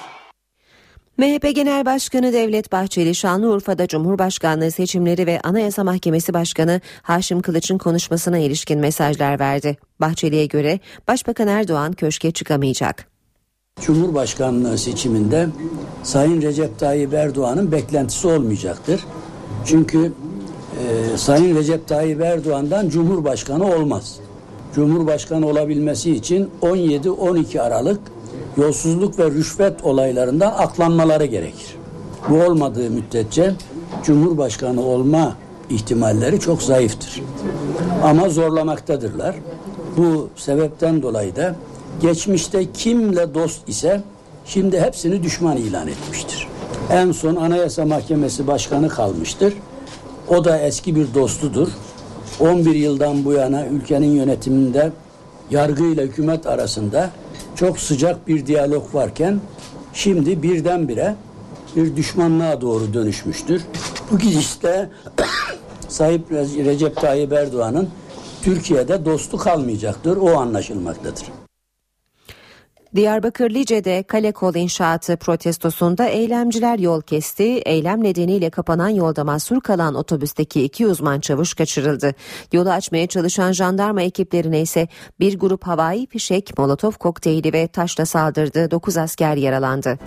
MHP Genel Başkanı Devlet Bahçeli Şanlıurfa'da Cumhurbaşkanlığı seçimleri ve Anayasa Mahkemesi Başkanı Haşim Kılıç'ın konuşmasına ilişkin mesajlar verdi. Bahçeli'ye göre Başbakan Erdoğan köşke çıkamayacak. Cumhurbaşkanlığı seçiminde Sayın Recep Tayyip Erdoğan'ın beklentisi olmayacaktır. Çünkü e, Sayın Recep Tayyip Erdoğan'dan Cumhurbaşkanı olmaz. Cumhurbaşkanı olabilmesi için 17-12 Aralık yolsuzluk ve rüşvet olaylarından aklanmaları gerekir. Bu olmadığı müddetçe Cumhurbaşkanı olma ihtimalleri çok zayıftır. Ama zorlamaktadırlar. Bu sebepten dolayı da geçmişte kimle dost ise şimdi hepsini düşman ilan etmiştir. En son Anayasa Mahkemesi Başkanı kalmıştır. O da eski bir dostudur. 11 yıldan bu yana ülkenin yönetiminde yargı ile hükümet arasında çok sıcak bir diyalog varken şimdi birdenbire bir düşmanlığa doğru dönüşmüştür. Bu gidişte *coughs* Sayın Recep Tayyip Erdoğan'ın Türkiye'de dostu kalmayacaktır. O anlaşılmaktadır. Diyarbakır Lice'de kale kol inşaatı protestosunda eylemciler yol kesti. Eylem nedeniyle kapanan yolda mahsur kalan otobüsteki iki uzman çavuş kaçırıldı. Yolu açmaya çalışan jandarma ekiplerine ise bir grup havai fişek, molotof kokteyli ve taşla saldırdı. 9 asker yaralandı.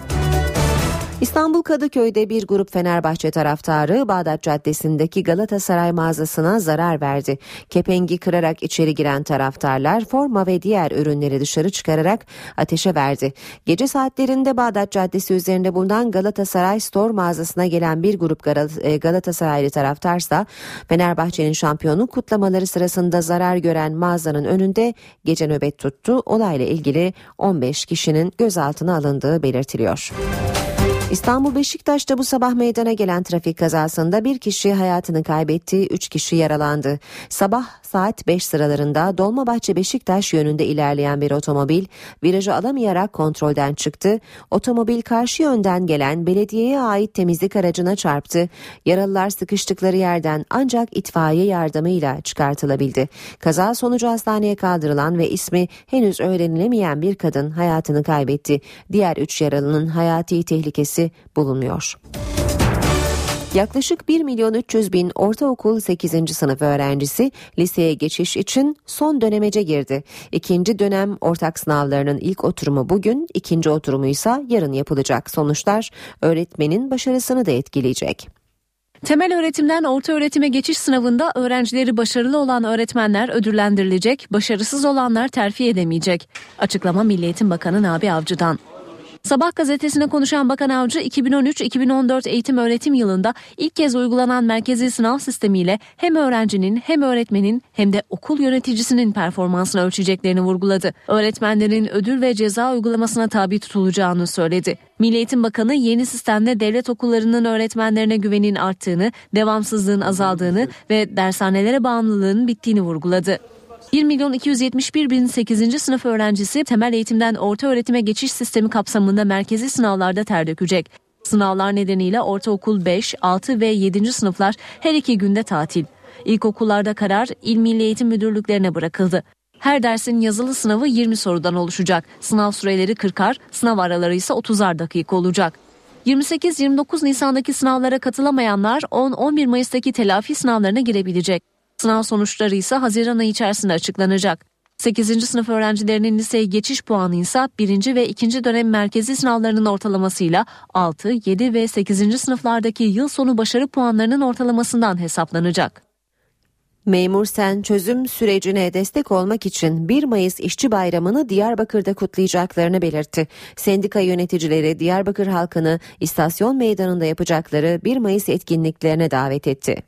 İstanbul Kadıköy'de bir grup Fenerbahçe taraftarı Bağdat Caddesi'ndeki Galatasaray mağazasına zarar verdi. Kepengi kırarak içeri giren taraftarlar forma ve diğer ürünleri dışarı çıkararak ateşe verdi. Gece saatlerinde Bağdat Caddesi üzerinde bulunan Galatasaray Store mağazasına gelen bir grup e, Galatasaraylı taraftarsa Fenerbahçe'nin şampiyonluk kutlamaları sırasında zarar gören mağazanın önünde gece nöbet tuttu. Olayla ilgili 15 kişinin gözaltına alındığı belirtiliyor. İstanbul Beşiktaş'ta bu sabah meydana gelen trafik kazasında bir kişi hayatını kaybetti, üç kişi yaralandı. Sabah saat 5 sıralarında Dolmabahçe Beşiktaş yönünde ilerleyen bir otomobil virajı alamayarak kontrolden çıktı. Otomobil karşı yönden gelen belediyeye ait temizlik aracına çarptı. Yaralılar sıkıştıkları yerden ancak itfaiye yardımıyla çıkartılabildi. Kaza sonucu hastaneye kaldırılan ve ismi henüz öğrenilemeyen bir kadın hayatını kaybetti. Diğer üç yaralının hayati tehlikesi bulunmuyor. Yaklaşık 1 milyon 300 bin ortaokul 8. sınıf öğrencisi liseye geçiş için son dönemece girdi. İkinci dönem ortak sınavlarının ilk oturumu bugün, ikinci oturumu ise yarın yapılacak. Sonuçlar öğretmenin başarısını da etkileyecek. Temel öğretimden orta öğretime geçiş sınavında öğrencileri başarılı olan öğretmenler ödüllendirilecek, başarısız olanlar terfi edemeyecek. Açıklama Milli Eğitim Bakanı Nabi Avcı'dan. Sabah gazetesine konuşan Bakan Avcı 2013-2014 eğitim öğretim yılında ilk kez uygulanan merkezi sınav sistemiyle hem öğrencinin hem öğretmenin hem de okul yöneticisinin performansını ölçeceklerini vurguladı. Öğretmenlerin ödül ve ceza uygulamasına tabi tutulacağını söyledi. Milli Eğitim Bakanı yeni sistemde devlet okullarının öğretmenlerine güvenin arttığını, devamsızlığın azaldığını ve dershanelere bağımlılığın bittiğini vurguladı. 1 milyon 271 bin 8. sınıf öğrencisi temel eğitimden orta öğretime geçiş sistemi kapsamında merkezi sınavlarda ter dökecek. Sınavlar nedeniyle ortaokul 5, 6 ve 7. sınıflar her iki günde tatil. İlkokullarda karar İl Milli Eğitim Müdürlüklerine bırakıldı. Her dersin yazılı sınavı 20 sorudan oluşacak. Sınav süreleri 40'ar, sınav araları ise 30'ar dakika olacak. 28-29 Nisan'daki sınavlara katılamayanlar 10-11 Mayıs'taki telafi sınavlarına girebilecek. Sınav sonuçları ise Haziran ayı içerisinde açıklanacak. 8. sınıf öğrencilerinin liseye geçiş puanı ise 1. ve 2. dönem merkezi sınavlarının ortalamasıyla 6, 7 ve 8. sınıflardaki yıl sonu başarı puanlarının ortalamasından hesaplanacak. Memur Sen çözüm sürecine destek olmak için 1 Mayıs İşçi Bayramı'nı Diyarbakır'da kutlayacaklarını belirtti. Sendika yöneticileri Diyarbakır halkını istasyon meydanında yapacakları 1 Mayıs etkinliklerine davet etti.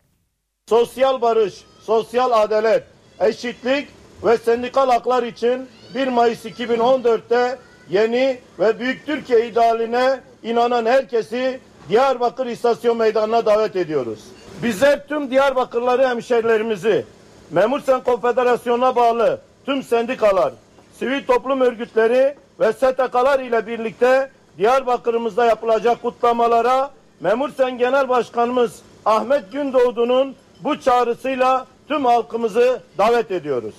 Sosyal barış, sosyal adalet, eşitlik ve sendikal haklar için 1 Mayıs 2014'te yeni ve büyük Türkiye idealine inanan herkesi Diyarbakır İstasyon Meydanı'na davet ediyoruz. Bizler tüm Diyarbakırları hemşerilerimizi, Memur Sen Konfederasyonu'na bağlı tüm sendikalar, sivil toplum örgütleri ve STK'lar ile birlikte Diyarbakır'ımızda yapılacak kutlamalara Memur Sen Genel Başkanımız Ahmet Gündoğdu'nun bu çağrısıyla tüm halkımızı davet ediyoruz.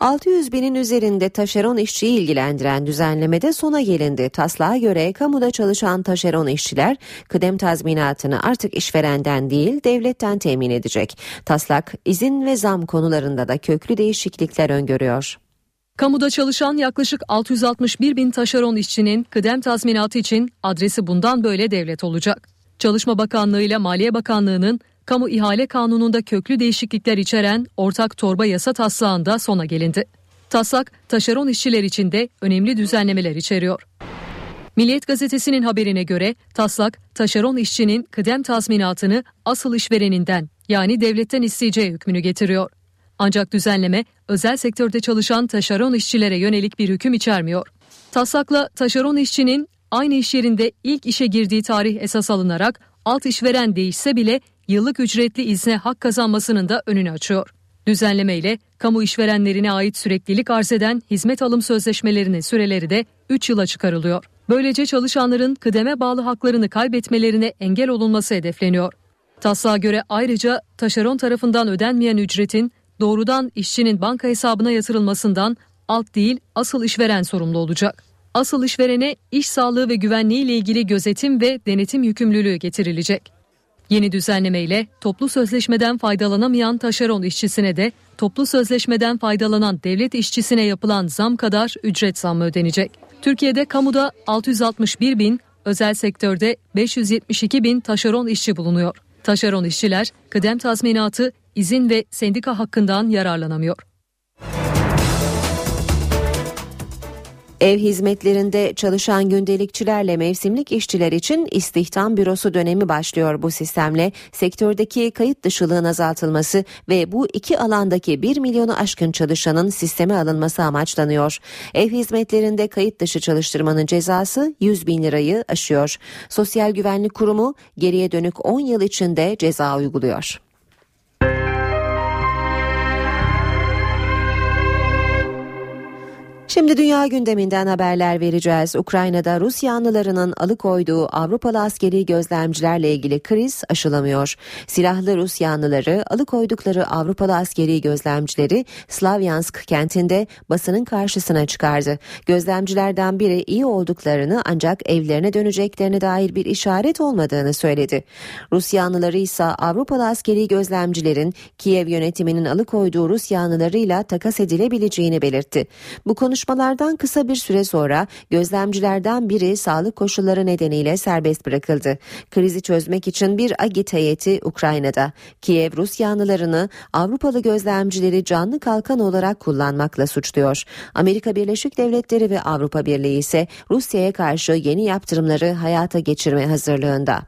600 binin üzerinde taşeron işçiyi ilgilendiren düzenlemede sona gelindi. Taslağa göre kamuda çalışan taşeron işçiler kıdem tazminatını artık işverenden değil devletten temin edecek. Taslak izin ve zam konularında da köklü değişiklikler öngörüyor. Kamuda çalışan yaklaşık 661 bin taşeron işçinin kıdem tazminatı için adresi bundan böyle devlet olacak. Çalışma Bakanlığı ile Maliye Bakanlığı'nın Kamu İhale Kanunu'nda köklü değişiklikler içeren ortak torba yasa taslağında sona gelindi. Taslak, taşeron işçiler için de önemli düzenlemeler içeriyor. Milliyet gazetesinin haberine göre taslak taşeron işçinin kıdem tazminatını asıl işvereninden yani devletten isteyeceği hükmünü getiriyor. Ancak düzenleme özel sektörde çalışan taşeron işçilere yönelik bir hüküm içermiyor. Taslakla taşeron işçinin aynı iş yerinde ilk işe girdiği tarih esas alınarak alt işveren değişse bile yıllık ücretli izne hak kazanmasının da önünü açıyor. Düzenleme ile kamu işverenlerine ait süreklilik arz eden hizmet alım sözleşmelerinin süreleri de 3 yıla çıkarılıyor. Böylece çalışanların kıdeme bağlı haklarını kaybetmelerine engel olunması hedefleniyor. Taslağa göre ayrıca taşeron tarafından ödenmeyen ücretin doğrudan işçinin banka hesabına yatırılmasından alt değil asıl işveren sorumlu olacak. Asıl işverene iş sağlığı ve güvenliği ile ilgili gözetim ve denetim yükümlülüğü getirilecek. Yeni düzenleme ile toplu sözleşmeden faydalanamayan taşeron işçisine de toplu sözleşmeden faydalanan devlet işçisine yapılan zam kadar ücret zammı ödenecek. Türkiye'de kamuda 661 bin, özel sektörde 572 bin taşeron işçi bulunuyor. Taşeron işçiler kıdem tazminatı, izin ve sendika hakkından yararlanamıyor. Ev hizmetlerinde çalışan gündelikçilerle mevsimlik işçiler için istihdam bürosu dönemi başlıyor bu sistemle. Sektördeki kayıt dışılığın azaltılması ve bu iki alandaki 1 milyonu aşkın çalışanın sisteme alınması amaçlanıyor. Ev hizmetlerinde kayıt dışı çalıştırmanın cezası 100 bin lirayı aşıyor. Sosyal Güvenlik Kurumu geriye dönük 10 yıl içinde ceza uyguluyor. Şimdi dünya gündeminden haberler vereceğiz. Ukrayna'da Rus yanlılarının alıkoyduğu Avrupalı askeri gözlemcilerle ilgili kriz aşılamıyor. Silahlı Rus yanlıları alıkoydukları Avrupalı askeri gözlemcileri Slavyansk kentinde basının karşısına çıkardı. Gözlemcilerden biri iyi olduklarını ancak evlerine döneceklerine dair bir işaret olmadığını söyledi. Rus yanlıları ise Avrupalı askeri gözlemcilerin Kiev yönetiminin alıkoyduğu Rus yanlılarıyla takas edilebileceğini belirtti. Bu konu Konuşmalardan kısa bir süre sonra gözlemcilerden biri sağlık koşulları nedeniyle serbest bırakıldı. Krizi çözmek için bir agit heyeti Ukrayna'da. Kiev Rus yanlılarını Avrupalı gözlemcileri canlı kalkan olarak kullanmakla suçluyor. Amerika Birleşik Devletleri ve Avrupa Birliği ise Rusya'ya karşı yeni yaptırımları hayata geçirme hazırlığında.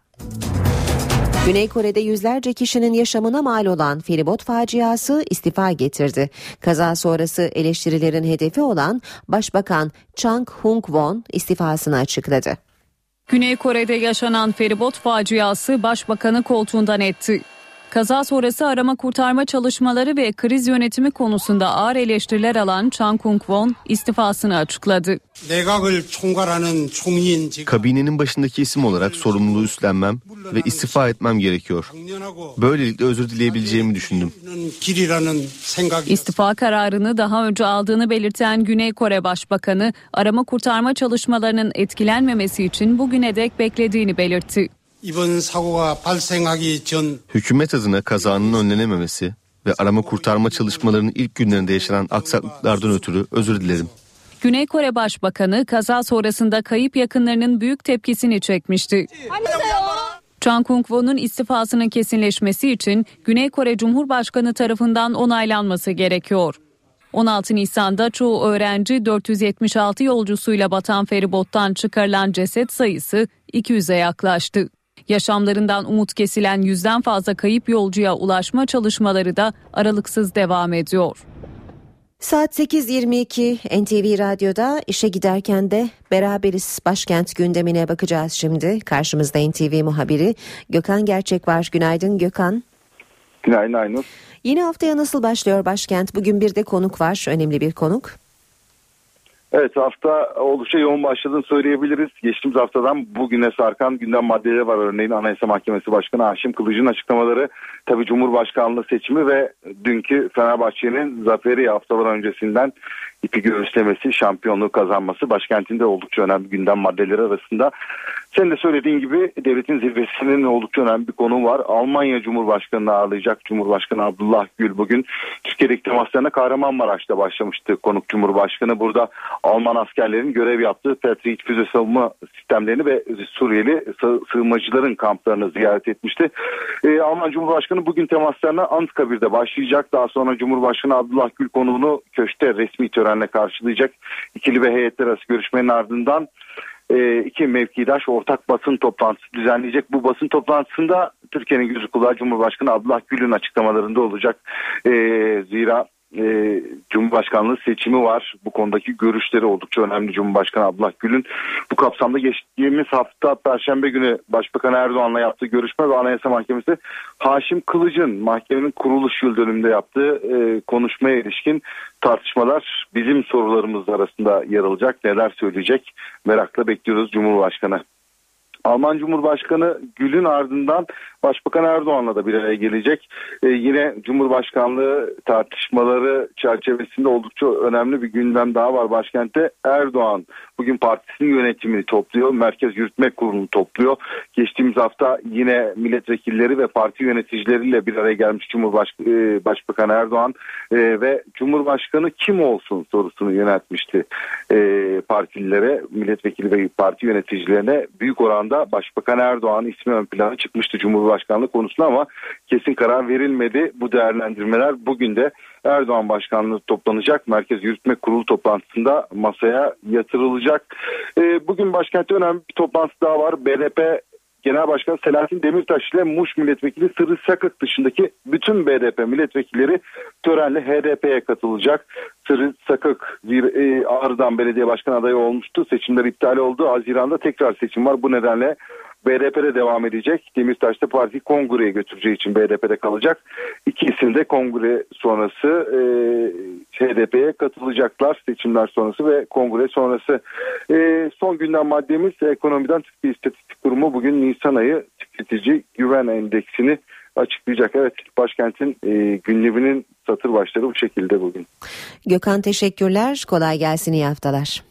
Güney Kore'de yüzlerce kişinin yaşamına mal olan feribot faciası istifa getirdi. Kaza sonrası eleştirilerin hedefi olan Başbakan Chang Hung-won istifasını açıkladı. Güney Kore'de yaşanan feribot faciası başbakanı koltuğundan etti. Kaza sonrası arama kurtarma çalışmaları ve kriz yönetimi konusunda ağır eleştiriler alan Chan Kung-won istifasını açıkladı. Kabinenin başındaki isim olarak sorumluluğu üstlenmem ve istifa etmem gerekiyor. Böylelikle özür dileyebileceğimi düşündüm. İstifa kararını daha önce aldığını belirten Güney Kore Başbakanı arama kurtarma çalışmalarının etkilenmemesi için bugüne dek beklediğini belirtti. Hükümet adına kazanın önlenememesi ve arama kurtarma çalışmalarının ilk günlerinde yaşanan aksaklıklardan ötürü özür dilerim. Güney Kore Başbakanı kaza sonrasında kayıp yakınlarının büyük tepkisini çekmişti. Chan Kung-won'un istifasının kesinleşmesi için Güney Kore Cumhurbaşkanı tarafından onaylanması gerekiyor. 16 Nisan'da çoğu öğrenci 476 yolcusuyla batan feribottan çıkarılan ceset sayısı 200'e yaklaştı. Yaşamlarından umut kesilen yüzden fazla kayıp yolcuya ulaşma çalışmaları da aralıksız devam ediyor. Saat 8.22 NTV Radyo'da işe giderken de beraberiz başkent gündemine bakacağız şimdi. Karşımızda NTV muhabiri Gökhan Gerçek var. Günaydın Gökhan. Günaydın Aynur. Yeni haftaya nasıl başlıyor başkent? Bugün bir de konuk var, önemli bir konuk. Evet hafta oldukça yoğun başladığını söyleyebiliriz. Geçtiğimiz haftadan bugüne sarkan gündem maddeleri var. Örneğin Anayasa Mahkemesi Başkanı Haşim Kılıç'ın açıklamaları, tabii Cumhurbaşkanlığı seçimi ve dünkü Fenerbahçe'nin zaferi haftalar öncesinden ipi göğüslemesi, şampiyonluğu kazanması başkentinde oldukça önemli gündem maddeleri arasında. Sen de söylediğin gibi devletin zirvesinin oldukça önemli bir konu var. Almanya Cumhurbaşkanı'nı ağırlayacak Cumhurbaşkanı Abdullah Gül bugün Türkiye'deki temaslarına Kahramanmaraş'ta başlamıştı konuk Cumhurbaşkanı. Burada Alman askerlerin görev yaptığı Patriot füze savunma sistemlerini ve Suriyeli sığınmacıların kamplarını ziyaret etmişti. Ee, Alman Cumhurbaşkanı bugün temaslarına Anıtkabir'de başlayacak. Daha sonra Cumhurbaşkanı Abdullah Gül konuğunu köşte resmi törenle karşılayacak. İkili ve heyetler arası görüşmenin ardından e, iki mevkidaş ortak basın toplantısı düzenleyecek. Bu basın toplantısında Türkiye'nin gözü kulağı Cumhurbaşkanı Abdullah Gül'ün açıklamalarında olacak. E, zira e, Cumhurbaşkanlığı seçimi var. Bu konudaki görüşleri oldukça önemli Cumhurbaşkanı Abdullah Gül'ün. Bu kapsamda geçtiğimiz hafta Perşembe günü Başbakan Erdoğan'la yaptığı görüşme ve Anayasa Mahkemesi Haşim Kılıç'ın mahkemenin kuruluş yıl dönümünde yaptığı e, konuşmaya ilişkin tartışmalar bizim sorularımız arasında yer alacak. Neler söyleyecek merakla bekliyoruz Cumhurbaşkanı. Alman Cumhurbaşkanı Gül'ün ardından Başbakan Erdoğan'la da bir araya gelecek. Ee, yine Cumhurbaşkanlığı tartışmaları çerçevesinde oldukça önemli bir gündem daha var başkentte. Erdoğan bugün partisinin yönetimini topluyor. Merkez Yürütme Kurulu'nu topluyor. Geçtiğimiz hafta yine milletvekilleri ve parti yöneticileriyle bir araya gelmiş Cumhurbaşkanı e, Erdoğan e, ve Cumhurbaşkanı kim olsun sorusunu yöneltmişti e, partililere, milletvekili ve parti yöneticilerine büyük oranda Başbakan Erdoğan ismi ön plana çıkmıştı Cumhurbaşkanlığı konusunda ama kesin karar verilmedi. Bu değerlendirmeler bugün de Erdoğan Başkanlığı toplanacak. Merkez Yürütme Kurulu toplantısında masaya yatırılacak. E, bugün başkentte önemli bir toplantı daha var. BDP Genel Başkan Selahattin Demirtaş ile Muş Milletvekili Sırrı Sakık dışındaki bütün BDP milletvekilleri törenle HDP'ye katılacak. Sırrı Sakık e, Ağrı'dan belediye başkan adayı olmuştu. Seçimler iptal oldu. Haziran'da tekrar seçim var. Bu nedenle BDP'de devam edecek. Demirtaş da parti kongreye götüreceği için BDP'de kalacak. İki isim de kongre sonrası e, HDP'ye katılacaklar seçimler sonrası ve kongre sonrası. E, son gündem maddemiz ekonomiden Türkiye İstatistik Kurumu bugün Nisan ayı tüketici güven endeksini açıklayacak. Evet başkentin e, gündeminin satır başları bu şekilde bugün. Gökhan teşekkürler. Kolay gelsin iyi haftalar.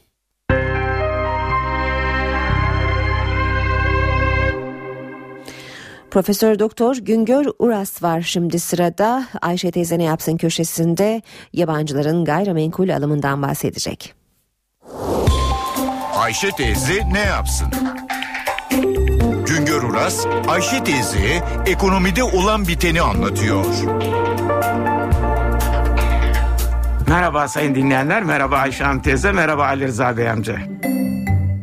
Profesör Doktor Güngör Uras var şimdi sırada. Ayşe teyze ne yapsın köşesinde yabancıların gayrimenkul alımından bahsedecek. Ayşe teyze ne yapsın? Güngör Uras, Ayşe teyze ekonomide olan biteni anlatıyor. Merhaba sayın dinleyenler, merhaba Ayşe Hanım teyze, merhaba Ali Rıza Bey amca.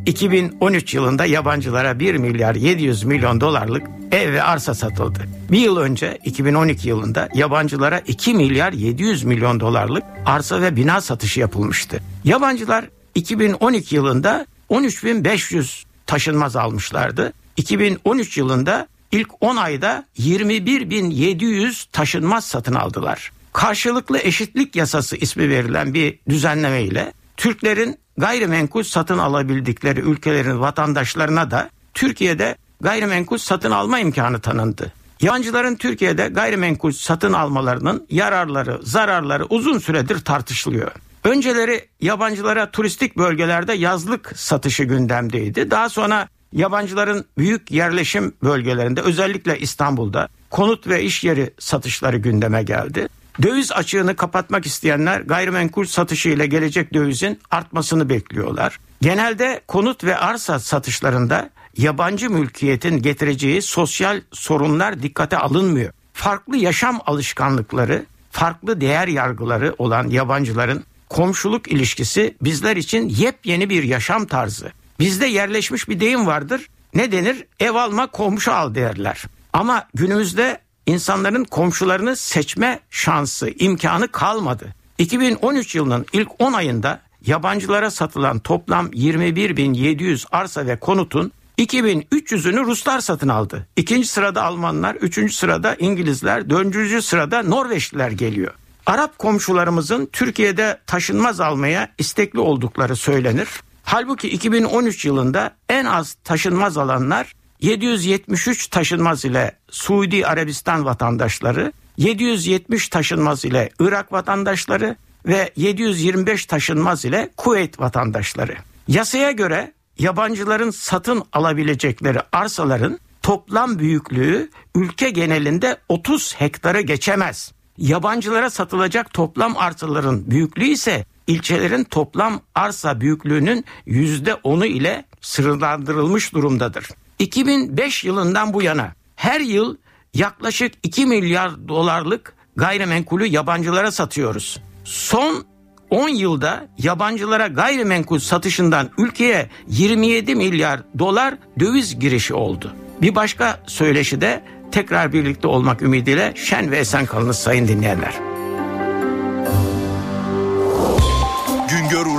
2013 yılında yabancılara 1 milyar 700 milyon dolarlık ev ve arsa satıldı. Bir yıl önce 2012 yılında yabancılara 2 milyar 700 milyon dolarlık arsa ve bina satışı yapılmıştı. Yabancılar 2012 yılında 13.500 taşınmaz almışlardı. 2013 yılında ilk 10 ayda 21.700 taşınmaz satın aldılar. Karşılıklı eşitlik yasası ismi verilen bir düzenleme ile Türklerin gayrimenkul satın alabildikleri ülkelerin vatandaşlarına da Türkiye'de gayrimenkul satın alma imkanı tanındı. Yabancıların Türkiye'de gayrimenkul satın almalarının yararları, zararları uzun süredir tartışılıyor. Önceleri yabancılara turistik bölgelerde yazlık satışı gündemdeydi. Daha sonra yabancıların büyük yerleşim bölgelerinde özellikle İstanbul'da konut ve iş yeri satışları gündeme geldi. Döviz açığını kapatmak isteyenler gayrimenkul satışı ile gelecek dövizin artmasını bekliyorlar. Genelde konut ve arsa satışlarında yabancı mülkiyetin getireceği sosyal sorunlar dikkate alınmıyor. Farklı yaşam alışkanlıkları, farklı değer yargıları olan yabancıların komşuluk ilişkisi bizler için yepyeni bir yaşam tarzı. Bizde yerleşmiş bir deyim vardır. Ne denir? Ev alma komşu al derler. Ama günümüzde insanların komşularını seçme şansı, imkanı kalmadı. 2013 yılının ilk 10 ayında yabancılara satılan toplam 21.700 arsa ve konutun 2300'ünü Ruslar satın aldı. İkinci sırada Almanlar, üçüncü sırada İngilizler, dördüncü sırada Norveçliler geliyor. Arap komşularımızın Türkiye'de taşınmaz almaya istekli oldukları söylenir. Halbuki 2013 yılında en az taşınmaz alanlar 773 taşınmaz ile Suudi Arabistan vatandaşları, 770 taşınmaz ile Irak vatandaşları ve 725 taşınmaz ile Kuveyt vatandaşları. Yasaya göre yabancıların satın alabilecekleri arsaların toplam büyüklüğü ülke genelinde 30 hektara geçemez. Yabancılara satılacak toplam arsaların büyüklüğü ise ilçelerin toplam arsa büyüklüğünün %10'u ile sınırlandırılmış durumdadır. 2005 yılından bu yana her yıl yaklaşık 2 milyar dolarlık gayrimenkulü yabancılara satıyoruz. Son 10 yılda yabancılara gayrimenkul satışından ülkeye 27 milyar dolar döviz girişi oldu. Bir başka söyleşi de tekrar birlikte olmak ümidiyle şen ve esen kalınız sayın dinleyenler.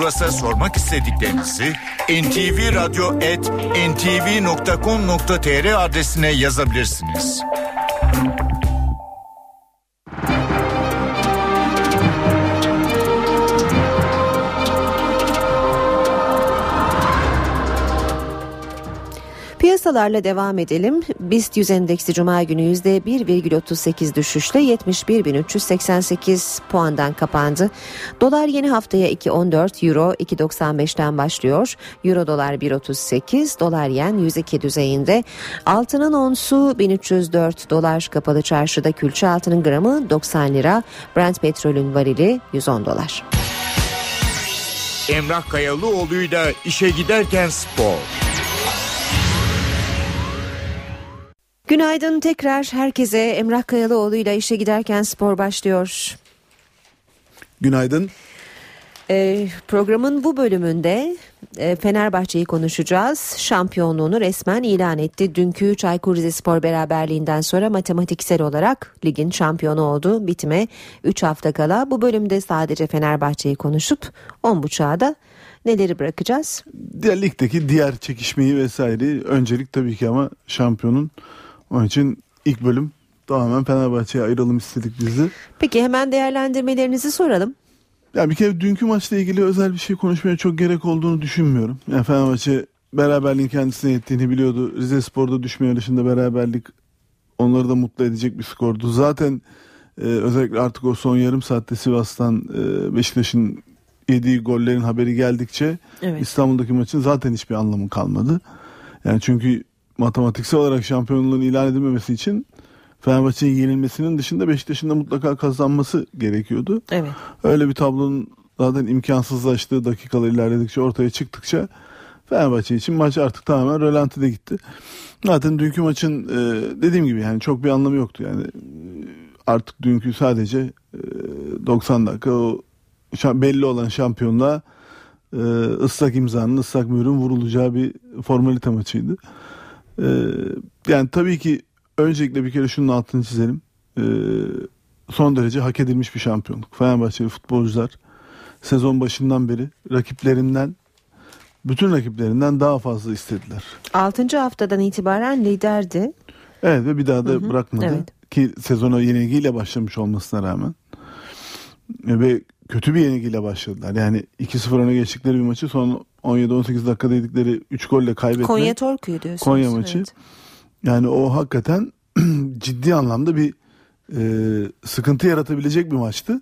Uras'a sormak istediklerinizi ntvradio.ntv.com.tr adresine yazabilirsiniz. Piyasalarla devam edelim. BIST 100 endeksi cuma günü %1,38 düşüşle 71.388 puandan kapandı. Dolar yeni haftaya 2.14, Euro 2.95'ten başlıyor. Euro dolar 1.38, dolar yen 102 düzeyinde. Altının onsu 1304 dolar kapalı çarşıda külçe altının gramı 90 lira. Brent petrolün varili 110 dolar. Emrah Kayalıoğlu'yla işe giderken spor. Günaydın tekrar herkese Emrah Kayalıoğlu ile işe giderken spor başlıyor. Günaydın. Ee, programın bu bölümünde e, Fenerbahçe'yi konuşacağız. Şampiyonluğunu resmen ilan etti. Dünkü Çaykur Rizespor beraberliğinden sonra matematiksel olarak ligin şampiyonu oldu. Bitime 3 hafta kala bu bölümde sadece Fenerbahçe'yi konuşup 10.30'a da neleri bırakacağız? Diğer ligdeki diğer çekişmeyi vesaire öncelik tabii ki ama şampiyonun onun için ilk bölüm tamamen Fenerbahçe'ye ayıralım istedik bizi. Peki hemen değerlendirmelerinizi soralım. Ya bir kere dünkü maçla ilgili özel bir şey konuşmaya çok gerek olduğunu düşünmüyorum. Yani Fenerbahçe beraberliğin kendisine yettiğini biliyordu. Rize Spor'da düşme yarışında beraberlik onları da mutlu edecek bir skordu. Zaten e, özellikle artık o son yarım saatte Sivas'tan e, Beşiktaş'ın yediği gollerin haberi geldikçe evet. İstanbul'daki maçın zaten hiçbir anlamı kalmadı. Yani çünkü matematiksel olarak şampiyonluğun ilan edilmemesi için Fenerbahçe'nin yenilmesinin dışında Beşiktaş'ın da mutlaka kazanması gerekiyordu. Evet. Öyle bir tablonun zaten imkansızlaştığı dakikalar ilerledikçe ortaya çıktıkça Fenerbahçe için maç artık tamamen rölantide gitti. Zaten dünkü maçın e, dediğim gibi yani çok bir anlamı yoktu yani e, artık dünkü sadece 90 e, dakika o belli olan şampiyonluğa ıslak imzanın ıslak mührün vurulacağı bir formalite maçıydı. Ee, yani tabii ki öncelikle bir kere şunun altını çizelim. Ee, son derece hak edilmiş bir şampiyonluk. Fenerbahçeli futbolcular sezon başından beri rakiplerinden bütün rakiplerinden daha fazla istediler. 6. haftadan itibaren liderdi. Evet ve bir daha da Hı hı, bırakmadı. evet. Ki sezona yenilgiyle başlamış olmasına rağmen. Ve kötü bir yenilgiyle başladılar. Yani 2-0 öne geçtikleri bir maçı son 17-18 dakikada yedikleri 3 golle kaybetme. Konya Torku'yu diyorsunuz. Konya maçı. Evet. Yani o hakikaten *clears throat* ciddi anlamda bir e, sıkıntı yaratabilecek bir maçtı.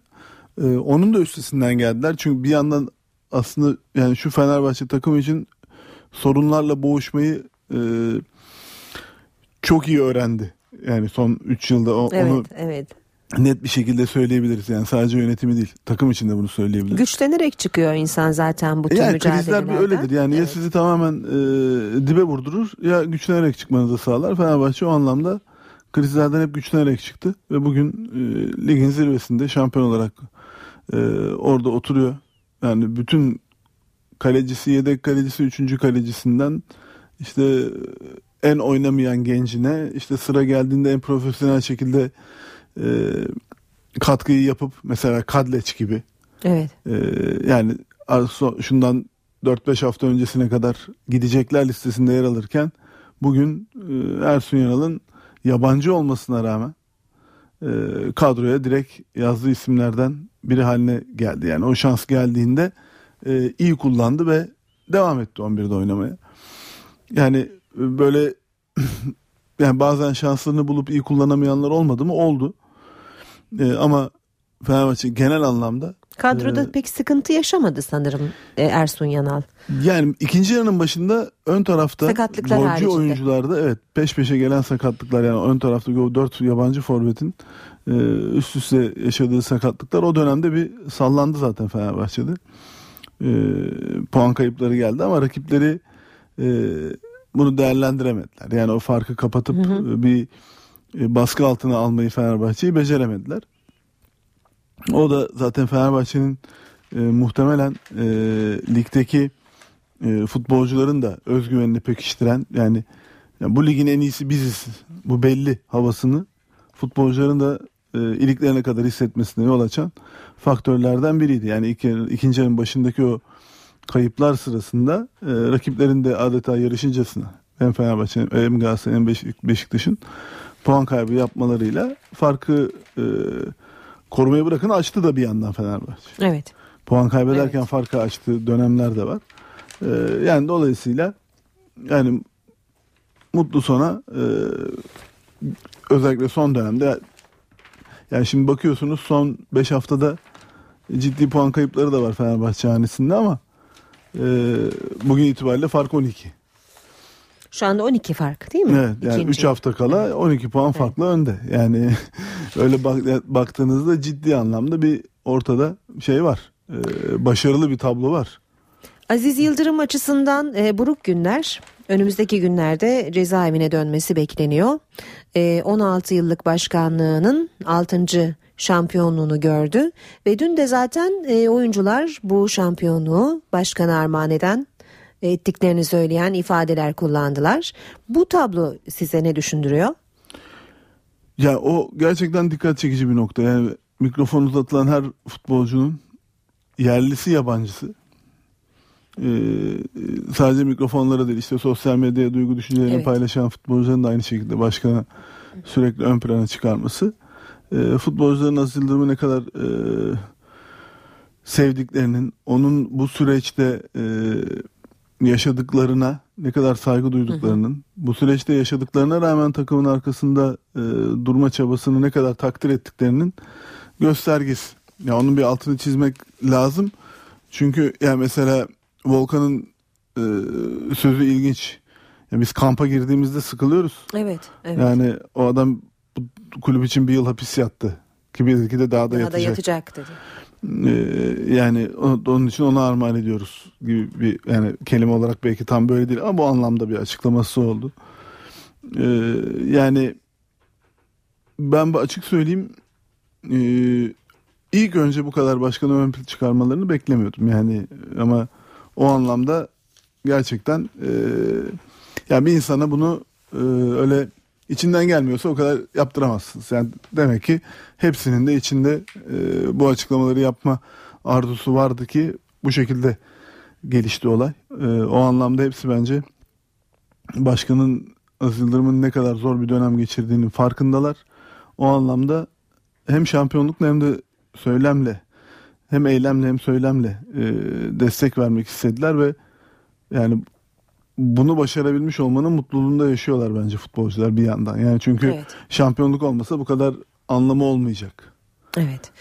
E, onun da üstesinden geldiler. Çünkü bir yandan aslında yani şu Fenerbahçe takımı için sorunlarla boğuşmayı e, çok iyi öğrendi. Yani son 3 yılda o, Evet, onu evet. Net bir şekilde söyleyebiliriz. Yani sadece yönetimi değil, takım için de bunu söyleyebiliriz. Güçlenerek çıkıyor insan zaten bu tür Yani krizler bir mücadelelerden. öyledir. Yani ya sizi tamamen e, dibe vurdurur ya güçlenerek çıkmanızı sağlar. Fenerbahçe o anlamda krizlerden hep güçlenerek çıktı ve bugün e, ligin zirvesinde şampiyon olarak e, orada oturuyor. Yani bütün kalecisi, yedek kalecisi, üçüncü kalecisinden işte en oynamayan gencine işte sıra geldiğinde en profesyonel şekilde e, katkıyı yapıp mesela Kadleç gibi Evet. ee, yani şundan 4-5 hafta öncesine kadar gidecekler listesinde yer alırken bugün e, Ersun Yanal'ın yabancı olmasına rağmen e, kadroya direkt yazdığı isimlerden biri haline geldi. Yani o şans geldiğinde e, iyi kullandı ve devam etti 11'de oynamaya. Yani e, böyle *laughs* yani bazen şanslarını bulup iyi kullanamayanlar olmadı mı? Oldu. E, ama Fenerbahçe genel anlamda Kadroda e, pek sıkıntı yaşamadı sanırım e, Ersun Yanal. Yani ikinci yarının başında ön tarafta Sakatlıklar golcü haricinde. oyuncularda evet peş peşe gelen sakatlıklar yani ön taraftaki o dört yabancı forvetin e, üst üste yaşadığı sakatlıklar o dönemde bir sallandı zaten Fenerbahçe'de. E, puan kayıpları geldi ama rakipleri bunu değerlendiremediler. Yani o farkı kapatıp e, bir e, baskı altına almayı Fenerbahçe'yi beceremediler. O da zaten Fenerbahçe'nin e, muhtemelen e, ligdeki e, futbolcuların da özgüvenini pekiştiren yani, yani bu ligin en iyisi biziz. Bu belli havasını futbolcuların da e, iliklerine kadar hissetmesine yol açan faktörlerden biriydi. Yani iki, ikinci yarının başındaki o kayıplar sırasında e, rakiplerin de adeta yarışıncasına hem Fenerbahçe'nin hem Galatasaray'ın Beşik- Beşiktaş'ın puan kaybı yapmalarıyla farkı e, korumayı bırakın açtı da bir yandan Fenerbahçe. Evet. Puan kaybederken farkı açtığı dönemler de var. Ee, yani dolayısıyla yani mutlu sona e, özellikle son dönemde yani şimdi bakıyorsunuz son 5 haftada ciddi puan kayıpları da var Fenerbahçe hanesinde ama e, bugün itibariyle fark 12. Şu anda 12 fark değil mi? Evet yani İkinci. 3 hafta kala 12 puan farklı önde. Yani *laughs* öyle bak, baktığınızda ciddi anlamda bir ortada şey var. Ee, başarılı bir tablo var. Aziz Yıldırım açısından e, buruk günler. Önümüzdeki günlerde cezaevine dönmesi bekleniyor. E, 16 yıllık başkanlığının 6. şampiyonluğunu gördü ve dün de zaten e, oyuncular bu şampiyonluğu başkana armağan eden ettiklerini söyleyen ifadeler kullandılar. Bu tablo size ne düşündürüyor? Ya o gerçekten dikkat çekici bir nokta. Yani mikrofon uzatılan her futbolcunun yerlisi yabancısı ee, sadece mikrofonlara değil işte sosyal medyaya duygu düşüncelerini Evet. paylaşan futbolcuların da aynı şekilde başkana sürekli ön plana çıkarması Ee, futbolcuların Aziz Yıldırım'ı ne kadar e, sevdiklerinin onun bu süreçte e, yaşadıklarına ne kadar saygı duyduklarının bu süreçte yaşadıklarına rağmen takımın arkasında e, durma çabasını ne kadar takdir ettiklerinin göstergesi. Ya onun bir altını çizmek lazım. Çünkü yani mesela Volkan'ın e, sözü ilginç. Ya biz kampa girdiğimizde sıkılıyoruz. Evet. evet. Yani o adam bu kulüp için bir yıl hapis yattı. Ki belki de daha da Daha da yatacak. yatacak dedi. Ee, yani onun için ona armağan ediyoruz gibi bir yani kelime olarak belki tam böyle değil ama bu anlamda bir açıklaması oldu. Ee, yani ben bu açık söyleyeyim e, ilk önce bu kadar başkanı ön çıkarmalarını beklemiyordum yani ama o anlamda gerçekten yani bir insana bunu öyle içinden gelmiyorsa o kadar yaptıramazsınız. Yani demek ki hepsinin de içinde e, bu açıklamaları yapma arzusu vardı ki bu şekilde gelişti olay. E, o anlamda hepsi bence başkanın Aziz Yıldırım'ın ne kadar zor bir dönem geçirdiğinin farkındalar. O anlamda hem şampiyonlukla hem de söylemle hem eylemle hem söylemle e, destek vermek istediler ve yani bunu başarabilmiş olmanın mutluluğunda yaşıyorlar bence futbolcular bir yandan. Yani çünkü Evet. şampiyonluk olmasa bu kadar anlamı olmayacak. Evet.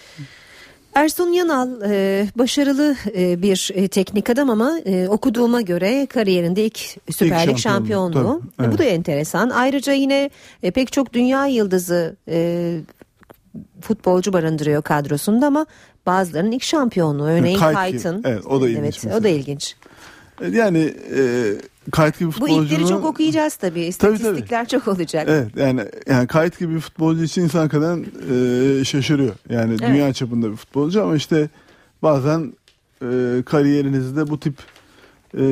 Ersun Yanal e, başarılı e, bir e, teknik adam ama okuduğuma göre kariyerinde ilk Süper Lig şampiyonluğu, şampiyonluğu. tabii, E, Bu evet. da enteresan. Ayrıca yine pek çok dünya yıldızı futbolcu barındırıyor kadrosunda ama bazılarının ilk şampiyonluğu. Örneğin. Kayt'ın. Evet, o da ilginç Evet, mesela. o da ilginç. Yani e, kayıt gibi Bu futbolcunun... ilkleri çok okuyacağız tabii. Tabii, İstatistikler çok olacak. Evet yani yani kayıt gibi futbolcu için insan hakikaten e, şaşırıyor. Yani dünya çapında bir futbolcu ama işte bazen e, kariyerinizde bu tip e,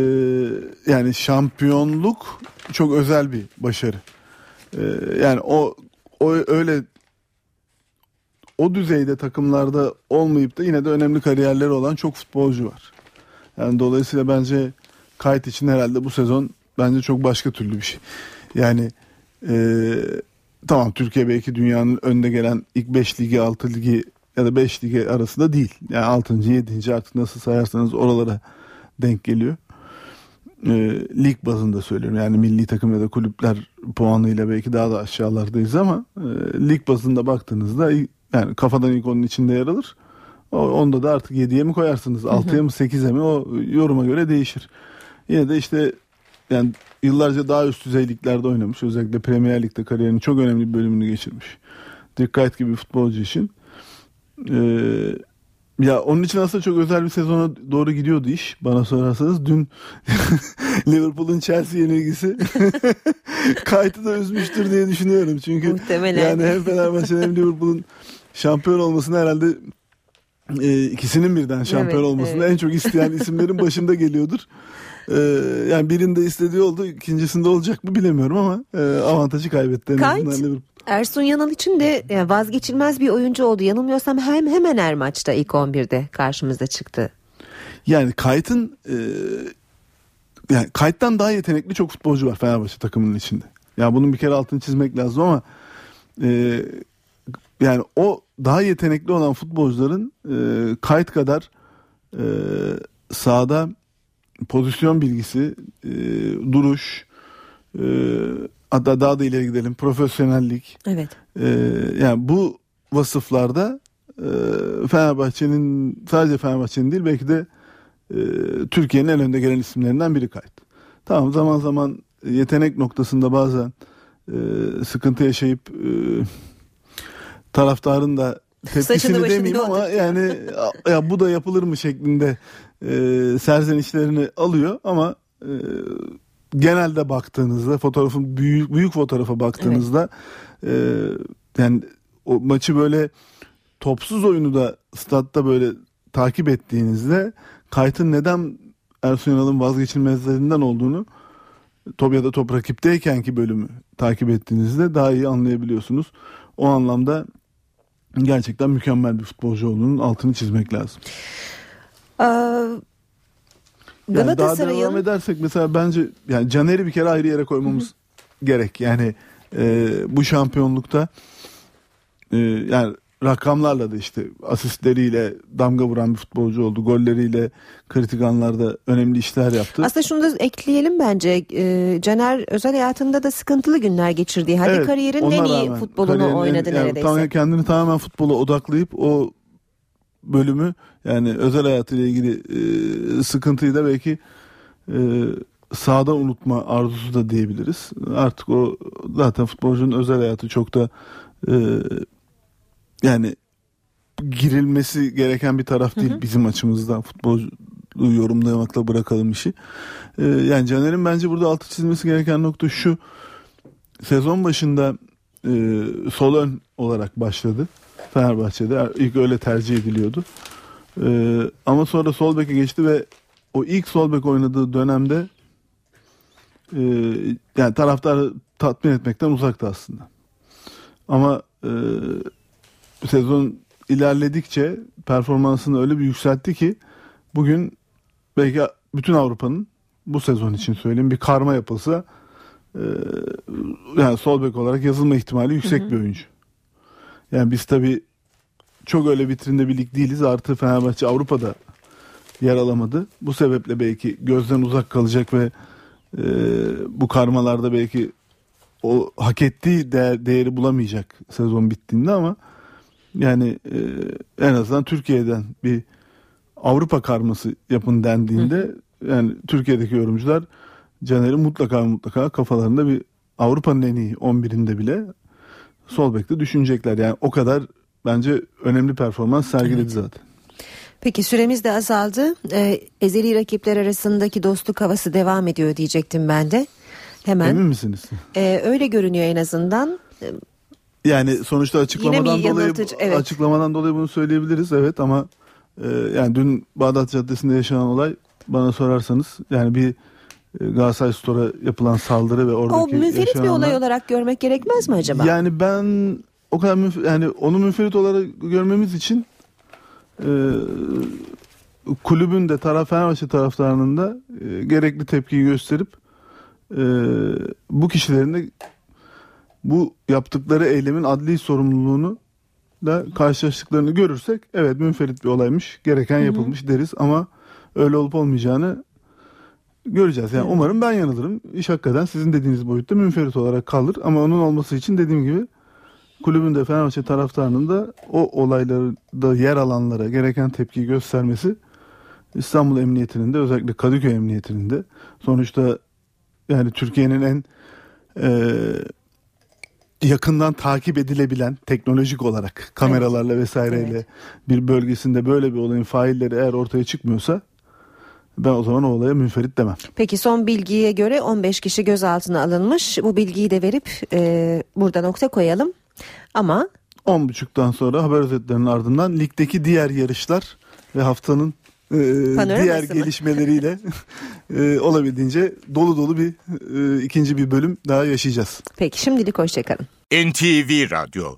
yani şampiyonluk çok özel bir başarı. E, yani o o öyle o düzeyde takımlarda olmayıp da yine de önemli kariyerleri olan çok futbolcu var. Yani dolayısıyla bence kayıt için herhalde bu sezon bence çok başka türlü bir şey. Yani e, tamam Türkiye belki dünyanın önde gelen ilk 5 ligi 6 ligi ya da 5 ligi arasında değil. Yani 6. 7. artık nasıl sayarsanız oralara denk geliyor. E, lig bazında söylüyorum yani milli takım ya da kulüpler puanıyla belki daha da aşağılardayız ama e, lig bazında baktığınızda yani kafadan ilk onun içinde yer alır. O, onda da artık 7'ye mi koyarsınız 6'ya mı 8'e mi o yoruma göre değişir. Yine de işte yani yıllarca daha üst düzey liglerde oynamış. Özellikle Premier Lig'de kariyerinin çok önemli bir bölümünü geçirmiş. Dirk Kuyt gibi futbolcu için. Ee, ya onun için aslında çok özel bir sezona doğru gidiyordu iş. Bana sorarsanız dün *laughs* Liverpool'un Chelsea yenilgisi *laughs* Kuyt'ı da üzmüştür diye düşünüyorum. Çünkü Muhtemelen. yani hem Fenerbahçe'nin hem Liverpool'un şampiyon olmasını herhalde e, ikisinin birden şampiyon Evet, olmasını evet. en çok isteyen *laughs* isimlerin başında geliyordur. Ee, yani birinde istediği oldu, ikincisinde olacak mı bilemiyorum ama e, avantajı kaybetti. Liverpool. Ersun Yanal için de yani vazgeçilmez bir oyuncu oldu. Yanılmıyorsam hem hemen her maçta ilk 11'de karşımıza çıktı. Yani Kayt'ın e, yani Kayt'tan daha yetenekli çok futbolcu var Fenerbahçe takımının içinde. Ya bunun bir kere altını çizmek lazım ama e, yani o daha yetenekli olan futbolcuların e, Kayt kadar e, sahada pozisyon bilgisi, e, duruş, e, hatta daha da ileri gidelim profesyonellik. Evet. E, yani bu vasıflarda e, Fenerbahçe'nin sadece Fenerbahçe'nin değil belki de e, Türkiye'nin en önde gelen isimlerinden biri kayıt. Tamam zaman zaman yetenek noktasında bazen e, sıkıntı yaşayıp e, taraftarın da tepkisini demeyeyim ama yani ya bu da yapılır mı? şeklinde e, serzenişlerini alıyor ama e, genelde baktığınızda fotoğrafın büyük büyük fotoğrafa baktığınızda e, yani o maçı böyle topsuz oyunu da statta böyle takip ettiğinizde Kayt'ın neden Ersun Yanal'ın vazgeçilmezlerinden olduğunu top ya da top rakipteykenki bölümü takip ettiğinizde daha iyi anlayabiliyorsunuz. O anlamda gerçekten mükemmel bir futbolcu olduğunun altını çizmek lazım. Ee, Yani daha devam edersek mesela bence yani Caner'i bir kere ayrı yere koymamız gerek. Yani e, bu şampiyonlukta e, yani rakamlarla da işte asistleriyle damga vuran bir futbolcu oldu. Golleriyle kritik anlarda önemli işler yaptı. aslında şunu da ekleyelim bence. Ee, Caner özel hayatında da sıkıntılı günler geçirdiği. Hadi Evet, kariyerin en iyi futbolunu oynadı yani neredeyse. tamamen kendini tamamen futbola odaklayıp o bölümü yani özel hayatıyla ilgili e, sıkıntıyı da belki e, sahada unutma arzusu da diyebiliriz. Artık o zaten futbolcunun özel hayatı çok da e, yani girilmesi gereken bir taraf değil bizim açımızdan futbolcu yorumlamakla bırakalım işi. E, yani Caner'in bence burada altı çizmesi gereken nokta şu sezon başında e, sol ön olarak başladı Fenerbahçe'de. İlk öyle tercih ediliyordu. E, ama sonra sol beke geçti ve o ilk sol bek oynadığı dönemde e, yani taraftarı tatmin etmekten uzaktı aslında. Ama e, sezon ilerledikçe performansını öyle bir yükseltti ki bugün belki bütün Avrupa'nın bu sezon için söyleyeyim bir karma yapılsa e, yani sol bek olarak yazılma ihtimali yüksek Hı hı. bir oyuncu. Yani biz tabii çok öyle vitrinde bir lig değiliz. Artı Fenerbahçe Avrupa'da yer alamadı. Bu sebeple belki gözden uzak kalacak ve e, bu karmalarda belki o hak ettiği değer, değeri bulamayacak sezon bittiğinde ama yani e, en azından Türkiye'den bir Avrupa karması yapın dendiğinde yani Türkiye'deki yorumcular Caner'in mutlaka mutlaka kafalarında bir Avrupa'nın en iyi 11'inde bile sol bekte düşünecekler. Yani o kadar bence önemli performans sergiledi zaten. Peki süremiz de azaldı. Ee, ezeli rakipler arasındaki dostluk havası devam ediyor diyecektim ben de. Hemen. Emin misiniz? Ee, öyle görünüyor en azından. Yani sonuçta açıklamadan dolayı? Evet. açıklamadan dolayı bunu söyleyebiliriz evet ama e, yani dün Bağdat Caddesi'nde yaşanan olay bana sorarsanız yani bir e, Galatasaray Store'a yapılan saldırı ve O oradaki münferit bir olay olarak görmek gerekmez mi acaba? Yani ben o kadar münf- yani onu münferit olarak görmemiz için e, kulübün de taraf Fenerbahçe taraftarının da e, gerekli tepkiyi gösterip e, bu kişilerin de bu yaptıkları eylemin adli sorumluluğunu da karşılaştıklarını görürsek evet münferit bir olaymış gereken yapılmış deriz ama öyle olup olmayacağını göreceğiz. Yani umarım ben yanılırım. İş hakikaten sizin dediğiniz boyutta münferit olarak kalır ama onun olması için dediğim gibi kulübün de Fenerbahçe taraftarının da o olaylarda yer alanlara gereken tepkiyi göstermesi İstanbul Emniyeti'nin de özellikle Kadıköy Emniyeti'nin de sonuçta yani Türkiye'nin en e, yakından takip edilebilen teknolojik olarak kameralarla vesaireyle bir bölgesinde böyle bir olayın failleri eğer ortaya çıkmıyorsa ben o zaman o olaya münferit demem. Peki son bilgiye göre 15 kişi gözaltına alınmış. Bu bilgiyi de verip e, burada nokta koyalım. Ama 10.30'dan sonra haber özetlerinin ardından ligdeki diğer yarışlar ve haftanın e, diğer mı? gelişmeleriyle *laughs* e, olabildiğince dolu dolu bir e, ikinci bir bölüm daha yaşayacağız. peki şimdilik hoşçakalın. NTV Radyo